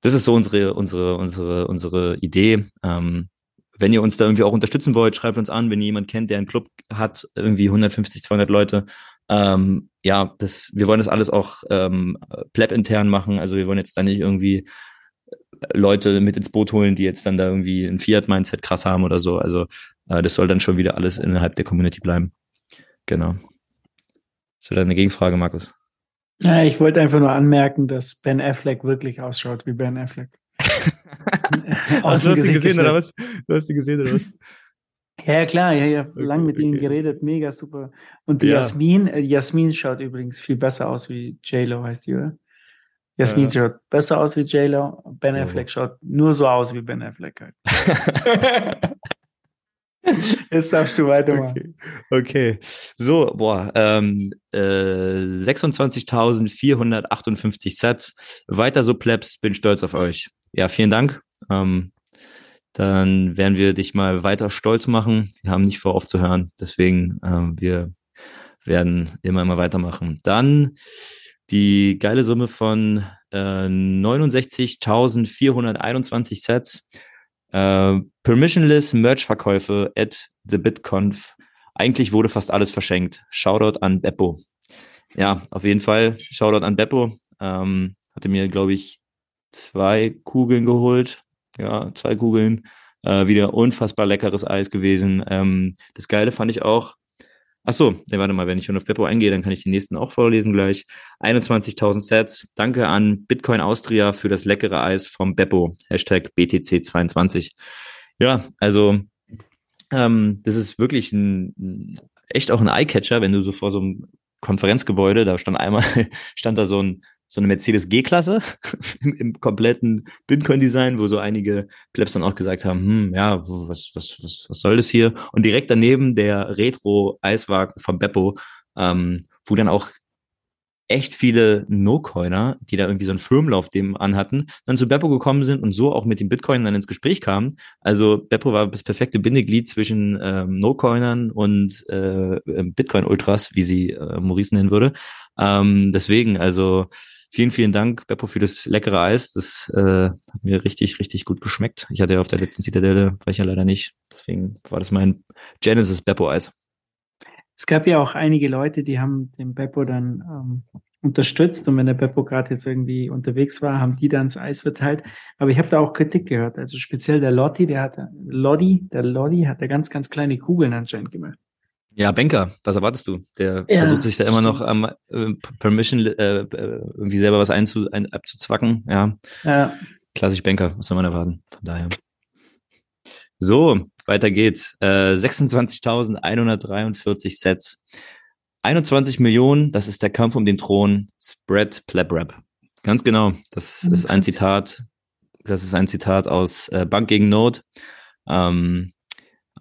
das ist so unsere, unsere, unsere, unsere Idee. Ähm, wenn ihr uns da irgendwie auch unterstützen wollt, schreibt uns an, wenn ihr jemanden kennt, der einen Club hat, irgendwie 150, 200 Leute. Ähm, ja, das, wir wollen das alles auch ähm, pleb intern machen. Also wir wollen jetzt da nicht irgendwie Leute mit ins Boot holen, die jetzt dann da irgendwie ein Fiat-Mindset krass haben oder so. Also äh, das soll dann schon wieder alles innerhalb der Community bleiben. Genau. Ist da eine Gegenfrage, Markus? Ja, ich wollte einfach nur anmerken, dass Ben Affleck wirklich ausschaut wie Ben Affleck. Aus du hast sie gesehen oder was? Du hast sie gesehen oder was? Ja, klar, ja, ja, okay, lang mit okay. ihm geredet, mega super. Und die ja. Jasmin, äh, Jasmin schaut übrigens viel besser aus wie J-Lo, heißt die, oder? Jasmin Äh. schaut besser aus wie J-Lo. Ben Jo. Affleck schaut nur so aus wie Ben Affleck halt. Jetzt darfst du weitermachen. Okay. Okay. So, boah, ähm, äh, 26.458 Sets. Weiter so, Plebs, bin stolz auf euch. Ja, vielen Dank. Ähm, dann werden wir dich mal weiter stolz machen. Wir haben nicht vor aufzuhören, deswegen ähm, wir werden immer immer weitermachen. Dann die geile Summe von äh, 69.421 Sets. Äh, permissionless Merch-Verkäufe at the BitConf. Eigentlich wurde fast alles verschenkt. Shoutout an Beppo. Ja, auf jeden Fall. Shoutout an Beppo. Ähm, hatte mir, glaube ich, zwei Kugeln geholt. Ja, zwei Kugeln. Äh, wieder unfassbar leckeres Eis gewesen. Ähm, das Geile fand ich auch. Ach so, nee, warte mal, wenn ich schon auf Beppo eingehe, dann kann ich die nächsten auch vorlesen gleich. 21.000 Sets. Danke an Bitcoin Austria für das leckere Eis vom Beppo. Hashtag BTC22. Ja, also ähm, das ist wirklich ein echt auch ein Eyecatcher, wenn du so vor so einem Konferenzgebäude, da stand einmal, stand da so ein so eine Mercedes G-Klasse im, im kompletten Bitcoin-Design, wo so einige Plebs dann auch gesagt haben, hm, ja, was, was, was, was soll das hier? Und direkt daneben der Retro-Eiswagen von Beppo, ähm, wo dann auch echt viele No-Coiner, die da irgendwie so einen Firmenlauf dem anhatten, dann zu Beppo gekommen sind und so auch mit den Bitcoin dann ins Gespräch kamen. Also Beppo war das perfekte Bindeglied zwischen ähm, No-Coinern und äh, Bitcoin-Ultras, wie sie äh, Maurice nennen würde. Ähm, deswegen, also vielen, vielen Dank, Beppo, für das leckere Eis. Das äh, hat mir richtig, richtig gut geschmeckt. Ich hatte ja auf der letzten Zitadelle, war ich ja leider nicht. Deswegen war das mein Genesis Beppo-Eis. Es gab ja auch einige Leute, die haben den Beppo dann ähm, unterstützt und wenn der Beppo gerade jetzt irgendwie unterwegs war, haben die dann das Eis verteilt. Aber ich habe da auch Kritik gehört. Also speziell der Lotti, der hat Lodi, der Lodi hat da ganz, ganz kleine Kugeln anscheinend gemacht. Ja, Banker, was erwartest du? Der Ja, versucht sich da immer noch stimmt. am äh, Permission äh, äh, irgendwie selber was einzu, ein, abzuzwacken. Ja, Ja, klassisch Banker, was soll man erwarten? Von daher. So, weiter geht's. Äh, 26.143 Sets. 21 Millionen, das ist der Kampf um den Thron. Spread Pleb Rap. Ganz genau. Das ist ein 21. Zitat. Das ist ein Zitat aus äh, Bank gegen Not. Ähm,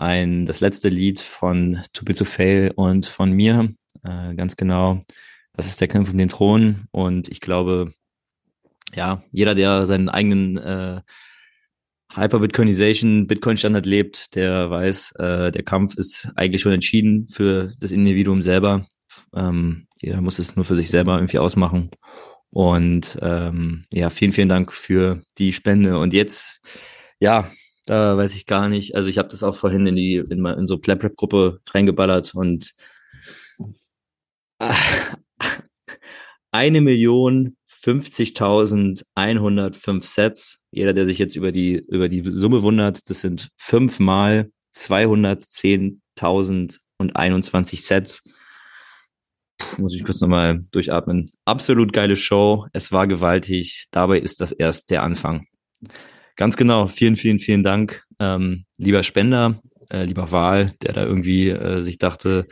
ein, das letzte Lied von Too Big to Fail und von mir. Äh, ganz genau. Das ist der Kampf um den Thron. Und ich glaube, ja, jeder, der seinen eigenen äh, Hyper-Bitcoinization, Bitcoin-Standard lebt, der weiß, äh, der Kampf ist eigentlich schon entschieden für das Individuum selber. Ähm, jeder muss es nur für sich selber irgendwie ausmachen. Und ähm, ja, vielen, vielen Dank für die Spende. Und jetzt, ja, da weiß ich gar nicht. Also ich habe das auch vorhin in die in, in so Plap-Rap-Gruppe reingeballert und eine Million 50.105 Sets. Jeder, der sich jetzt über die, über die Summe wundert, das sind fünfmal 210.021 Sets. Muss ich kurz nochmal durchatmen. Absolut geile Show. Es war gewaltig. Dabei ist das erst der Anfang. Ganz genau. Vielen, vielen, vielen Dank, ähm, lieber Spender, äh, lieber Wahl, der da irgendwie äh, sich dachte,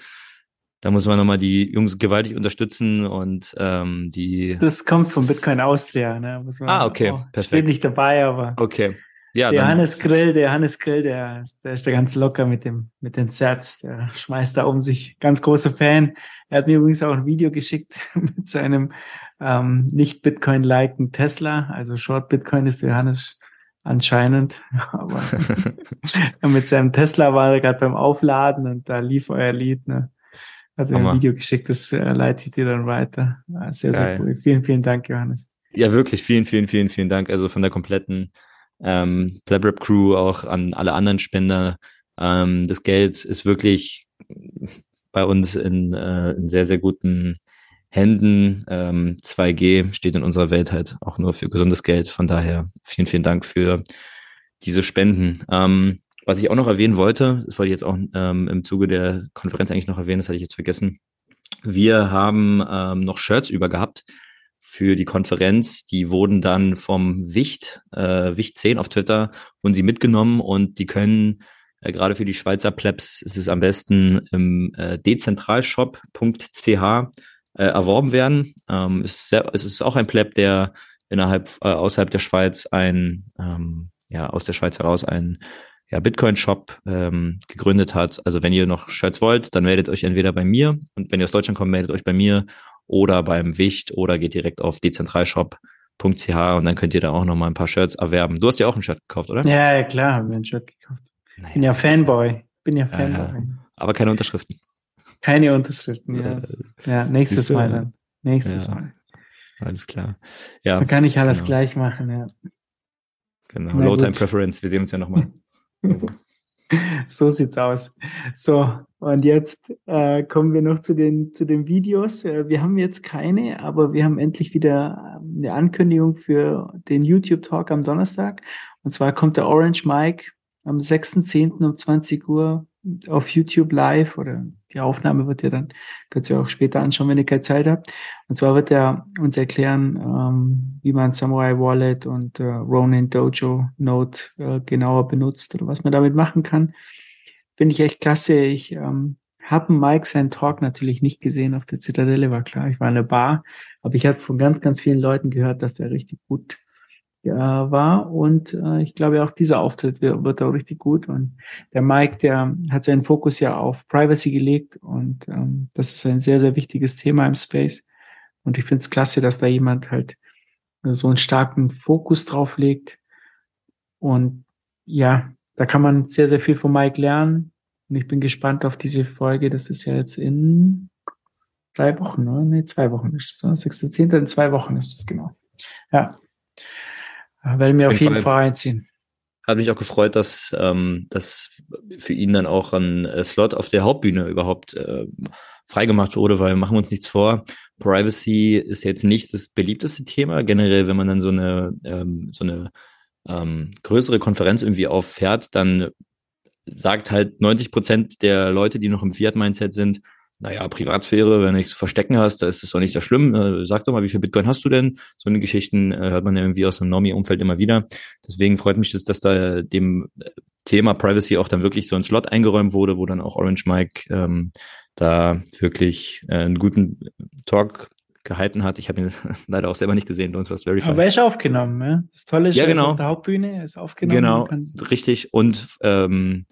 da muss man nochmal die Jungs gewaltig unterstützen und ähm, die. das kommt von Bitcoin Austria. Ne? Ah, okay, auch- perfekt. Steht nicht dabei, aber Okay. Ja, der Hannes Grill, der Hannes Grill, der, der ist da ganz locker mit dem, mit den Sets. Der schmeißt da um sich. Ganz großer Fan. Er hat mir übrigens auch ein Video geschickt mit seinem ähm, nicht Bitcoin-liken Tesla. Also Short Bitcoin ist der Hannes anscheinend. Aber mit seinem Tesla war er gerade beim Aufladen und da lief euer Lied. Ne? Hat er mir ein Video geschickt, das äh, leite ich dir dann weiter. Ja, sehr, sehr Geil. cool. Vielen, vielen Dank, Johannes. ja, wirklich vielen, vielen, vielen, vielen Dank. Also von der kompletten ähm, Plabrap Crew auch an alle anderen Spender. Ähm, das Geld ist wirklich bei uns in, äh, in sehr, sehr guten Händen. Ähm, 2G steht in unserer Welt halt auch nur für gesundes Geld. Von daher vielen, vielen Dank für diese Spenden. Ähm, was ich auch noch erwähnen wollte, das wollte ich jetzt auch ähm, im Zuge der Konferenz eigentlich noch erwähnen, das hatte ich jetzt vergessen. Wir haben ähm, noch Shirts über gehabt für die Konferenz. Die wurden dann vom Wicht, äh, Wicht 10 auf Twitter, und sie mitgenommen und die können äh, gerade für die Schweizer Plebs ist es am besten im äh, dezentralshop.ch äh, erworben werden. Ähm, ist sehr, es ist auch ein Pleb, der innerhalb, äh, außerhalb der Schweiz ein, ähm, ja, aus der Schweiz heraus ein ja, Bitcoin-Shop ähm, gegründet hat. Also wenn ihr noch Shirts wollt, dann meldet euch entweder bei mir und wenn ihr aus Deutschland kommt, meldet euch bei mir oder beim Wicht oder geht direkt auf dezentralshop.ch und dann könnt ihr da auch noch mal ein paar Shirts erwerben. Du hast ja auch ein Shirt gekauft, oder? Ja, ja klar, habe mir ein Shirt gekauft. Naja. Bin ja Fanboy. Bin ja Fanboy. Ja, aber keine Unterschriften. Keine Unterschriften, ja. ja nächstes Mal dann. Nächstes ja. Mal. Alles klar. Ja. Da kann ich alles genau. gleich machen, ja. Genau. Low Time Preference. Wir sehen uns ja nochmal. so sieht's aus. So, und jetzt äh, kommen wir noch zu den, zu den Videos. Äh, wir haben jetzt keine, aber wir haben endlich wieder ähm, eine Ankündigung für den YouTube Talk am Donnerstag. Und zwar kommt der Orange Mike am 6.10. um 20 Uhr auf YouTube live oder die Aufnahme wird ja dann, könnt ihr auch später anschauen, wenn ihr keine Zeit habt. Und zwar wird er uns erklären, ähm, wie man Samurai Wallet und äh, Ronin Dojo Note äh, genauer benutzt oder was man damit machen kann. Finde ich echt klasse. Ich ähm, habe Mike seinen Talk natürlich nicht gesehen auf der Zitadelle, war klar, ich war in der Bar, aber ich habe von ganz, ganz vielen Leuten gehört, dass er richtig gut äh, war. Und äh, ich glaube, auch dieser Auftritt wird, wird auch richtig gut. Und der Mike, der hat seinen Fokus ja auf Privacy gelegt und ähm, das ist ein sehr, sehr wichtiges Thema im Space. Und ich finde es klasse, dass da jemand halt so einen starken Fokus drauf legt. Und ja, da kann man sehr, sehr viel von Mike lernen. Und ich bin gespannt auf diese Folge. Das ist ja jetzt in drei Wochen, ne? Nee, zwei Wochen ist das. 6.10. in zwei Wochen ist das genau. Ja. Werden mir auf jeden Fall, Fall reinziehen. Hat mich auch gefreut, dass, ähm, dass für ihn dann auch ein äh, Slot auf der Hauptbühne überhaupt äh, freigemacht wurde, weil machen wir uns nichts vor. Privacy ist jetzt nicht das beliebteste Thema. Generell, wenn man dann so eine, ähm, so eine ähm, größere Konferenz irgendwie auffährt, dann sagt halt 90 Prozent der Leute, die noch im Fiat-Mindset sind, naja, Privatsphäre, wenn du nichts zu verstecken hast, da ist es doch nicht so schlimm. Äh, sag doch mal, wie viel Bitcoin hast du denn? So eine Geschichten äh, hört man ja irgendwie aus dem Normie-Umfeld immer wieder. Deswegen freut mich das, dass da dem äh, Thema Privacy auch dann wirklich so ein Slot eingeräumt wurde, wo dann auch Orange Mike ähm, da wirklich äh, einen guten Talk gehalten hat. Ich habe ihn leider auch selber nicht gesehen, Don't Trust Verify. Aber er ist aufgenommen, ja? Das Tolle ist, ja, genau. auf der Hauptbühne, er ist aufgenommen. Genau, richtig. Und ähm,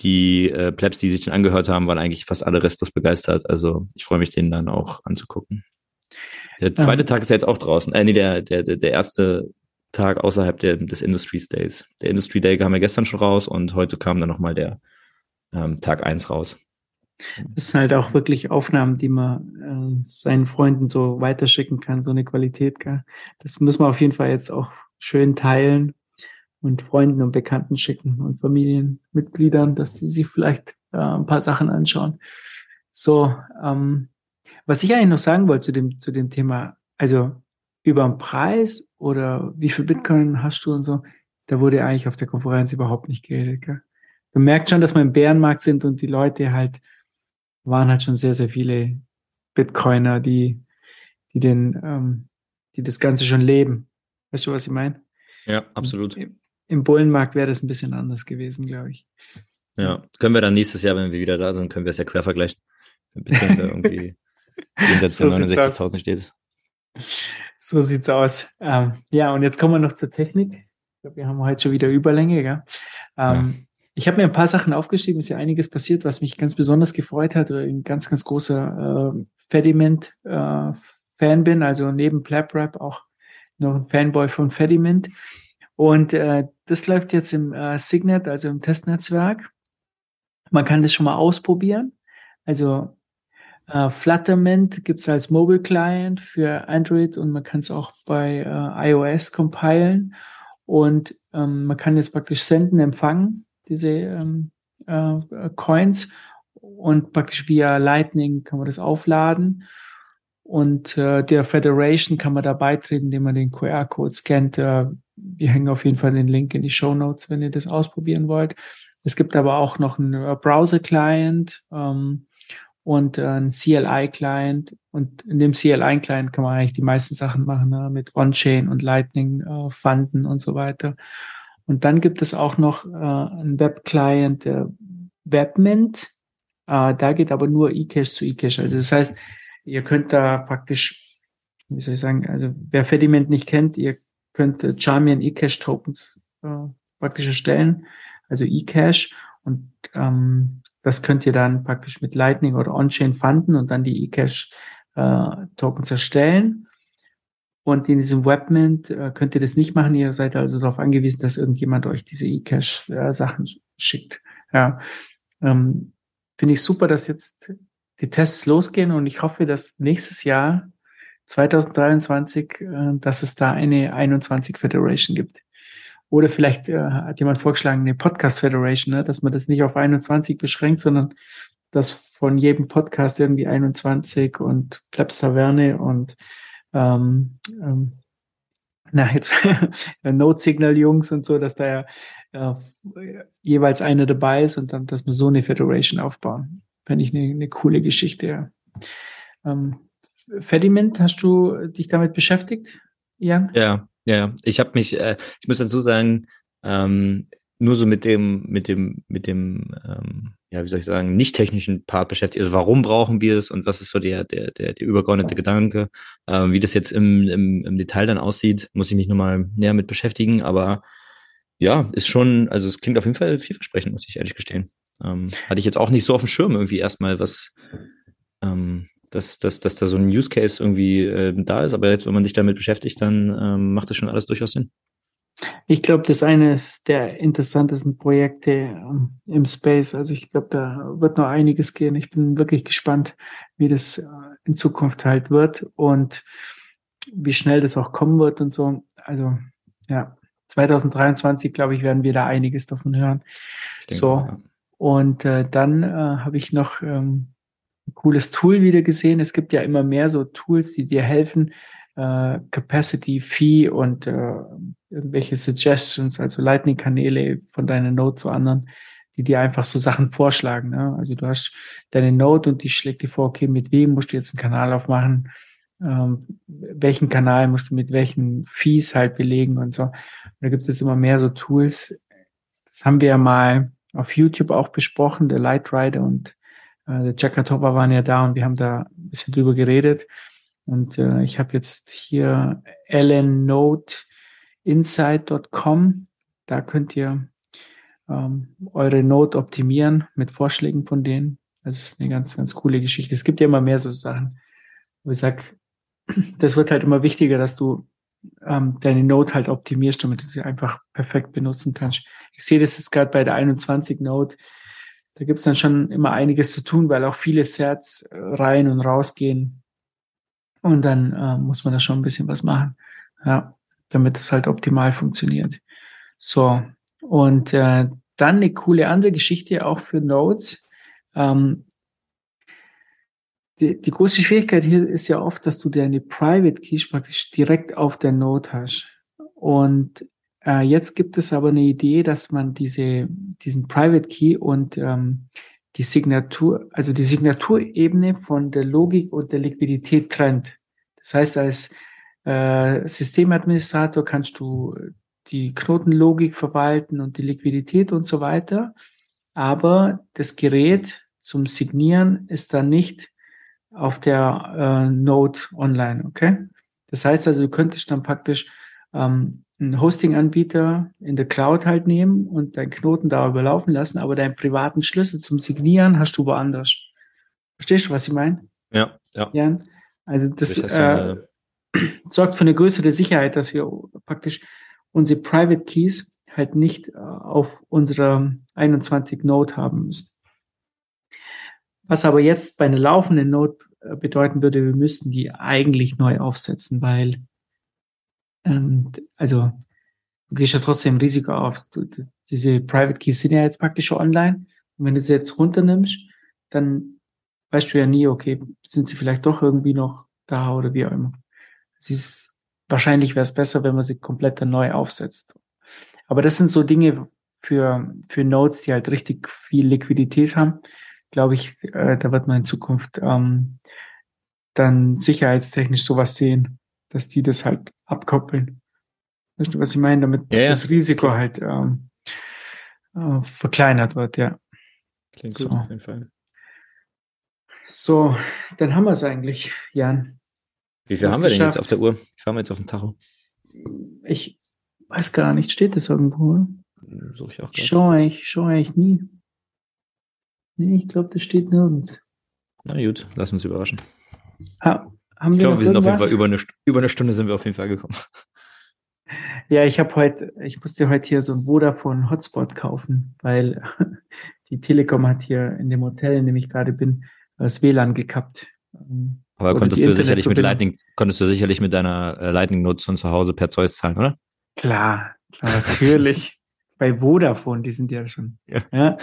die äh, Plebs, die sich den angehört haben, waren eigentlich fast alle restlos begeistert. Also ich freue mich, den dann auch anzugucken. Der zweite ja. Tag ist jetzt auch draußen. Äh, nee, der, der, der erste Tag außerhalb der, des Industry Days. Der Industry Day kam ja gestern schon raus und heute kam dann nochmal der ähm, Tag eins raus. Das sind halt auch wirklich Aufnahmen, die man äh, seinen Freunden so weiterschicken kann, so eine Qualität. Gell? Das muss man auf jeden Fall jetzt auch schön teilen und Freunden und Bekannten schicken und Familienmitgliedern, dass sie sich vielleicht äh, ein paar Sachen anschauen. So, ähm, was ich eigentlich noch sagen wollte zu dem, zu dem Thema, also über den Preis oder wie viel Bitcoin hast du und so, da wurde eigentlich auf der Konferenz überhaupt nicht geredet. Gell? Du merkst schon, dass wir im Bärenmarkt sind und die Leute halt waren halt schon sehr, sehr viele Bitcoiner, die, die den, ähm, die das Ganze schon leben. Weißt du, was ich meine? Ja, absolut. Im Bullenmarkt wäre das ein bisschen anders gewesen, glaube ich. Ja, können wir dann nächstes Jahr, wenn wir wieder da sind, können wir es ja quer vergleichen. Wenn irgendwie jenseits so der 69.000 steht. So sieht's aus. Ähm, ja, und jetzt kommen wir noch zur Technik. Ich glaube, wir haben heute schon wieder Überlänge. Gell? Ähm, ja. Ich habe mir ein paar Sachen aufgeschrieben, ist ja einiges passiert, was mich ganz besonders gefreut hat, oder ein ganz, ganz großer äh, Fediment-Fan äh, bin, also neben PlapRap auch noch ein Fanboy von Fediment. Und äh, das läuft jetzt im äh, Signet, also im Testnetzwerk. Man kann das schon mal ausprobieren. Also äh, Flutterment gibt es als Mobile Client für Android und man kann es auch bei äh, iOS compilen. Und ähm, man kann jetzt praktisch senden, empfangen, diese ähm, äh, Coins. Und praktisch via Lightning kann man das aufladen. Und äh, der Federation kann man da beitreten, indem man den QR-Code scannt. Äh, wir hängen auf jeden Fall den Link in die Show Notes, wenn ihr das ausprobieren wollt. Es gibt aber auch noch einen äh, Browser-Client ähm, und äh, einen CLI-Client. Und in dem CLI-Client kann man eigentlich die meisten Sachen machen, ne? mit On-Chain und Lightning, äh, Funden und so weiter. Und dann gibt es auch noch äh, einen Web-Client, der Webmint. Äh, da geht aber nur eCash zu eCash. Also das heißt, ihr könnt da praktisch wie soll ich sagen, also wer Fediment nicht kennt, ihr könnt äh, Charmian eCash Tokens äh, praktisch erstellen, also eCash und ähm, das könnt ihr dann praktisch mit Lightning oder On-Chain fanden und dann die eCash äh, Tokens erstellen. Und in diesem Webmint äh, könnt ihr das nicht machen. Ihr seid also darauf angewiesen, dass irgendjemand euch diese eCash äh, schickt. Ja, ähm, finde ich super, dass jetzt die Tests losgehen und ich hoffe, dass nächstes Jahr 2023, äh, dass es da eine 21 Federation gibt. Oder vielleicht äh, hat jemand vorgeschlagen, eine Podcast Federation, ne, dass man das nicht auf 21 beschränkt, sondern dass von jedem Podcast irgendwie 21 und Plebs Taverne und ähm, ähm, na jetzt Note Signal Jungs und so, dass da ja äh, jeweils einer dabei ist und dann, dass wir so eine Federation aufbauen. Fände ich eine, eine coole Geschichte. Ja. Ähm, Fediment, hast du dich damit beschäftigt, Jan? Ja, ja, ich habe mich, äh, ich muss dazu sagen, ähm, nur so mit dem, mit dem, mit dem, ähm, ja, wie soll ich sagen, nicht technischen Part beschäftigt. Also warum brauchen wir es und was ist so der, der, der, der übergeordnete Gedanke? Ähm, wie das jetzt im, im, im Detail dann aussieht, muss ich mich nochmal näher mit beschäftigen. Aber ja, ist schon, also es klingt auf jeden Fall vielversprechend, muss ich ehrlich gestehen. Ähm, hatte ich jetzt auch nicht so auf dem Schirm irgendwie erstmal, was, ähm, dass, dass, dass da so ein Use Case irgendwie äh, da ist. Aber jetzt, wenn man sich damit beschäftigt, dann ähm, macht das schon alles durchaus Sinn. Ich glaube, das ist eines der interessantesten Projekte ähm, im Space. Also ich glaube, da wird noch einiges gehen. Ich bin wirklich gespannt, wie das äh, in Zukunft halt wird und wie schnell das auch kommen wird und so. Also ja, 2023, glaube ich, werden wir da einiges davon hören. Denke, so. Ja. Und äh, dann äh, habe ich noch ähm, ein cooles Tool wieder gesehen. Es gibt ja immer mehr so Tools, die dir helfen, äh, Capacity, Fee und äh, irgendwelche Suggestions, also Lightning-Kanäle von deiner Node zu anderen, die dir einfach so Sachen vorschlagen. Ne? Also du hast deine Node und die schlägt dir vor, okay, mit wem musst du jetzt einen Kanal aufmachen, ähm, welchen Kanal musst du mit welchen Fees halt belegen und so. Und da gibt es immer mehr so Tools. Das haben wir ja mal auf YouTube auch besprochen, der Light Rider und äh, der Jackatopa waren ja da und wir haben da ein bisschen drüber geredet. Und äh, ich habe jetzt hier lnnodeinsight.com. Da könnt ihr ähm, eure Node optimieren mit Vorschlägen von denen. Das ist eine ganz, ganz coole Geschichte. Es gibt ja immer mehr so Sachen, wo ich sage, das wird halt immer wichtiger, dass du ähm, deine Node halt optimierst, damit du sie einfach perfekt benutzen kannst. Ich sehe das jetzt gerade bei der 21 Node da gibt es dann schon immer einiges zu tun, weil auch viele Sets äh, rein und rausgehen. Und dann äh, muss man da schon ein bisschen was machen, ja, damit das halt optimal funktioniert. So, und äh, dann eine coole andere Geschichte auch für Nodes. Ähm, die, die große Schwierigkeit hier ist ja oft, dass du deine Private Keys praktisch direkt auf der Node hast. Und äh, jetzt gibt es aber eine Idee, dass man diese, diesen Private Key und ähm, die Signatur, also die Signaturebene von der Logik und der Liquidität trennt. Das heißt, als äh, Systemadministrator kannst du die Knotenlogik verwalten und die Liquidität und so weiter. Aber das Gerät zum Signieren ist dann nicht auf der äh, Node online, okay? Das heißt also, du könntest dann praktisch ähm, einen Hosting-Anbieter in der Cloud halt nehmen und deinen Knoten darüber laufen lassen, aber deinen privaten Schlüssel zum Signieren hast du woanders. Verstehst du, was ich meine? Ja, ja. Jan? Also das, äh, sorgt für eine größere Sicherheit, dass wir praktisch unsere Private Keys halt nicht äh, auf unserer 21 Node haben müssen. Was aber jetzt bei einer laufenden Node äh, bedeuten würde, wir müssten die eigentlich neu aufsetzen, weil ähm, also du gehst ja trotzdem Risiko auf. Du, diese Private Keys sind ja jetzt praktisch schon online. Und wenn du sie jetzt runternimmst, dann weißt du ja nie, okay, sind sie vielleicht doch irgendwie noch da oder wie auch immer. Es ist, wahrscheinlich wäre es besser, wenn man sie komplett dann neu aufsetzt. Aber das sind so Dinge für, für Nodes, die halt richtig viel Liquidität haben. Glaube ich, äh, da wird man in Zukunft ähm, dann sicherheitstechnisch sowas sehen dass die das halt abkoppeln. Weißt du, was ich meine? Damit ja, das Risiko halt ähm, äh, verkleinert wird, ja. Klingt so. gut auf jeden Fall. So, dann haben wir es eigentlich, Jan. Wie viel haben wir denn geschafft. jetzt auf der Uhr? Wie viel haben wir jetzt auf dem Tacho? Ich weiß gar nicht, steht das irgendwo? Suche ich auch Ich gerade. schaue eigentlich, schaue eigentlich nie. Nee, ich glaube, das steht nirgends. Na gut, lass uns überraschen. Ha, haben Ich glaube, wir sind auf jeden irgendwas? Fall über eine, über eine Stunde sind wir auf jeden Fall gekommen. Ja, ich habe heute, ich musste heute hier so ein Vodafone Hotspot kaufen, weil die Telekom hat hier in dem Hotel, in dem ich gerade bin, das WLAN gekappt. Ähm, Aber konntest du sicherlich mit. Lightning, konntest du sicherlich mit deiner äh, Lightning-Nutzung zu Hause per Zeus zahlen, oder? Klar, klar, natürlich. Bei Vodafone, die sind ja schon. Ja. Ja.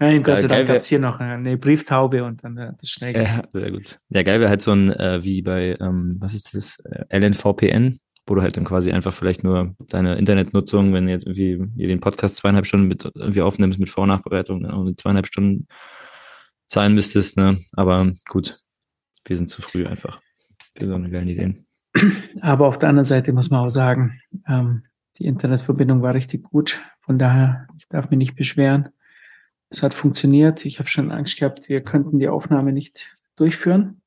Nein, Gott sei Dank gab es hier noch eine Brieftaube und dann hat das schnell Ja, sehr gut. Ja, geil wäre halt so ein, äh, wie bei, ähm, was ist das, äh, LNVPN, wo du halt dann quasi einfach vielleicht nur deine Internetnutzung, wenn jetzt irgendwie hier den Podcast zweieinhalb Stunden mit irgendwie aufnimmst mit Vor- und Nachbereitung, dann auch die zweieinhalb Stunden zahlen müsstest, ne? Aber gut, wir sind zu früh einfach für so eine geile Ideen. Aber auf der anderen Seite muss man auch sagen, ähm, die Internetverbindung war richtig gut. Von daher, ich darf mich nicht beschweren. Es hat funktioniert. Ich habe schon Angst gehabt, wir könnten die Aufnahme nicht durchführen.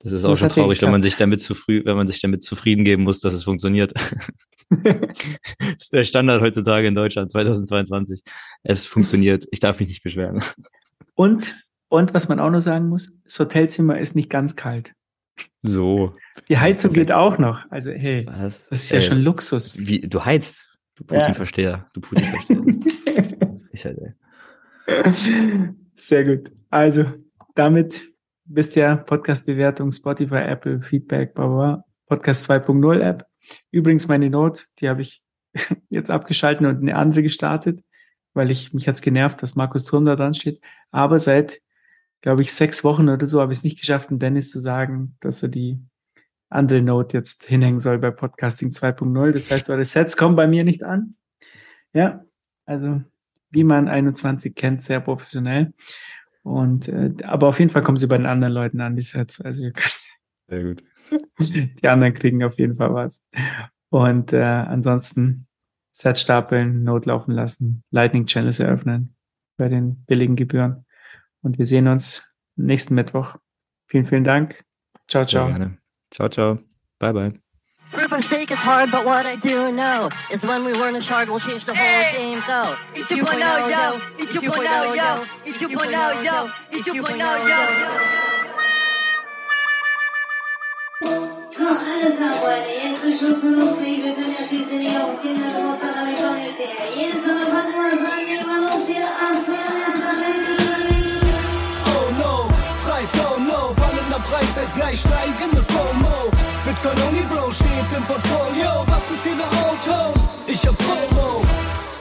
Das ist auch schon traurig, wenn man sich damit zu früh, wenn man sich damit zufrieden geben muss, dass es funktioniert. das ist der Standard heutzutage in Deutschland 2022. Es funktioniert. Ich darf mich nicht beschweren. und, und was man auch noch sagen muss, das Hotelzimmer ist nicht ganz kalt. So. Die Heizung geht auch noch. Also, hey, Was? das ist ja Ey, schon Luxus. Wie, du heizt. Du Ja. Putin-Versteher. Du Putin-Versteher. ich halt, ey. Sehr gut. Also, damit wisst ihr, Podcast-Bewertung, Spotify, Apple, Feedback, bla. Podcast 2.0 App. Übrigens meine Note, die habe ich jetzt abgeschalten und eine andere gestartet, weil ich mich hat's genervt, dass Markus Turm da dran steht. Aber seit, glaube ich, sechs Wochen oder so habe ich es nicht geschafft, dem Dennis zu sagen, dass er die andere Note jetzt hinhängen soll bei Podcasting 2.0. Das heißt, eure Sets kommen bei mir nicht an. Ja, also wie man 21 kennt, sehr professionell. Und äh, aber auf jeden Fall kommen sie bei den anderen Leuten an, die Sets. Also ihr könnt, Sehr gut. die anderen kriegen auf jeden Fall was. Und äh, ansonsten Set stapeln, Not laufen lassen, Lightning Channels eröffnen bei den billigen Gebühren. Und wir sehen uns nächsten Mittwoch. Vielen, vielen Dank. Ciao, ciao. Ciao, ciao. Bye, bye. Proof of stake is hard, but what I do know is when we learn a shard, we'll change the whole game, though. E 2.0 yo, E 2.0 yo, E 2.0 yo, E 2.0 yo. So, alles klar, Freunde. Jetzt ist Schluss mit lustig. Wir sind ja schließlich hier auf Kindergeburtstag, aber ich komm jetzt her. Jetzt aber packen Bitcoin only Bro steht im Portfolio, was ist hier der Auto? Ich hab FOMO.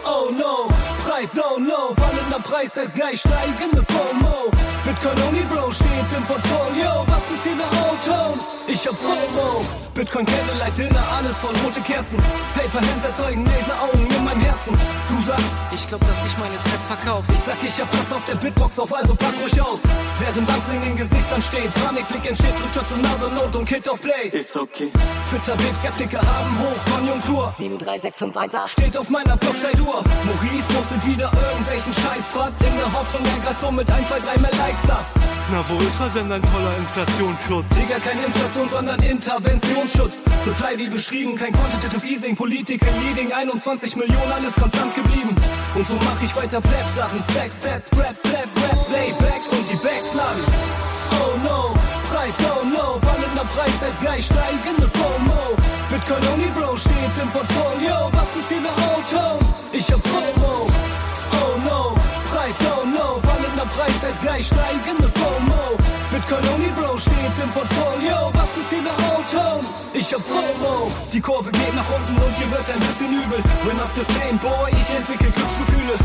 Oh no, Preis down low, fallender Preis heißt gleich steigende FOMO. Bitcoin only Bro steht im Portfolio, was ist hier der Auto? Ich hab FOMO. Bitcoin Candlelight Dinner, alles voll rote Kerzen. Paper Hands erzeugen Laseraugen in meinem Herzen. Du sagst, ich glaub, dass ich meine Sets verkauf. Ich sag, ich hab Platz auf der Bitbox auf, also pack ruhig aus. Während Dancing in Gesichtern steht, Panikblick entsteht, drückt just another note und Hit auf Play. Ist okay. Twitter Babe Skeptiker haben Hochkonjunktur. 73658 Steht auf meiner Blogzeit-Uhr. Maurice postet wieder irgendwelchen Scheißfahrt in der Hoffnung, er greift so mit 1, 2, 3 mehr Likes ab. Na, wo ist er denn, ein toller Inflationsschutz? Digga, kein Inflation, sondern Interventionsschutz. Supply wie beschrieben, kein Quantitative Easing, Political Leading, 21 Millionen, alles konstant geblieben. Und so mach ich weiter Pleb-Sachen, Stacks, Sets, Rap, Rap, Rap, Layback und die Bags laden. Oh no, Preis down low, fallender Preis heißt gleich steigende FOMO. Bitcoin only Bro steht im Portfolio, was ist hier der Auto? Ich hab FOMO. Oh no, Preis down low, fallender Preis heißt gleich steigende im Portfolio, was ist hier der Auto? Ich hab FOMO. Die Kurve geht nach unten und hier wird ein bisschen übel. We're not the same boy, ich entwickel Glücksgefühle.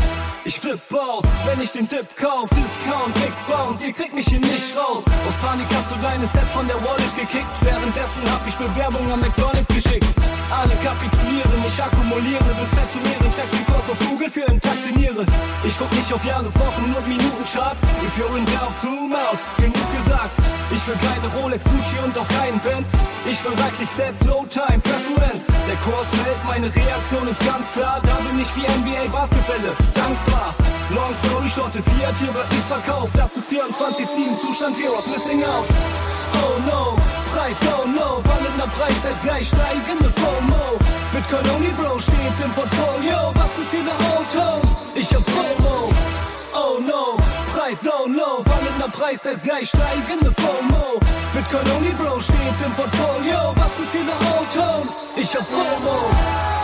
Ich flipp aus, wenn ich den Dip kauf, Discount, Big Bounce, ihr kriegt mich hier nicht raus. Aus Panik hast du deine Set von der Wallet gekickt, währenddessen hab ich Bewerbung an McDonalds geschickt. Alle kapitulieren, ich akkumuliere, bis Set zu mehren, check den Kurs auf Google für intakte Niere. Ich guck nicht auf Jahreswochen und Minutenchart, if you're in doubt, zoom out, genug gesagt. Will keine Rolex, Gucci und auch keinen Benz. Ich will reichlich Sets, no time, Preference. Der Kurs fällt, meine Reaktion ist ganz klar. Da bin ich wie NBA Basketbälle, dankbar. Long story short, Fiat hier wird nichts verkauft. Das ist 24-7 Zustand, Fear of Missing Out. oh no. Preis down low, fallender Preis, es gleich steigende FOMO. Bitcoin only Bro steht im Portfolio, was ist hier der Auto? Fallender Preis, es gleich steigende FOMO. Bitcoin only Bro steht im Portfolio, was ist hier der Auto? Ich hab FOMO.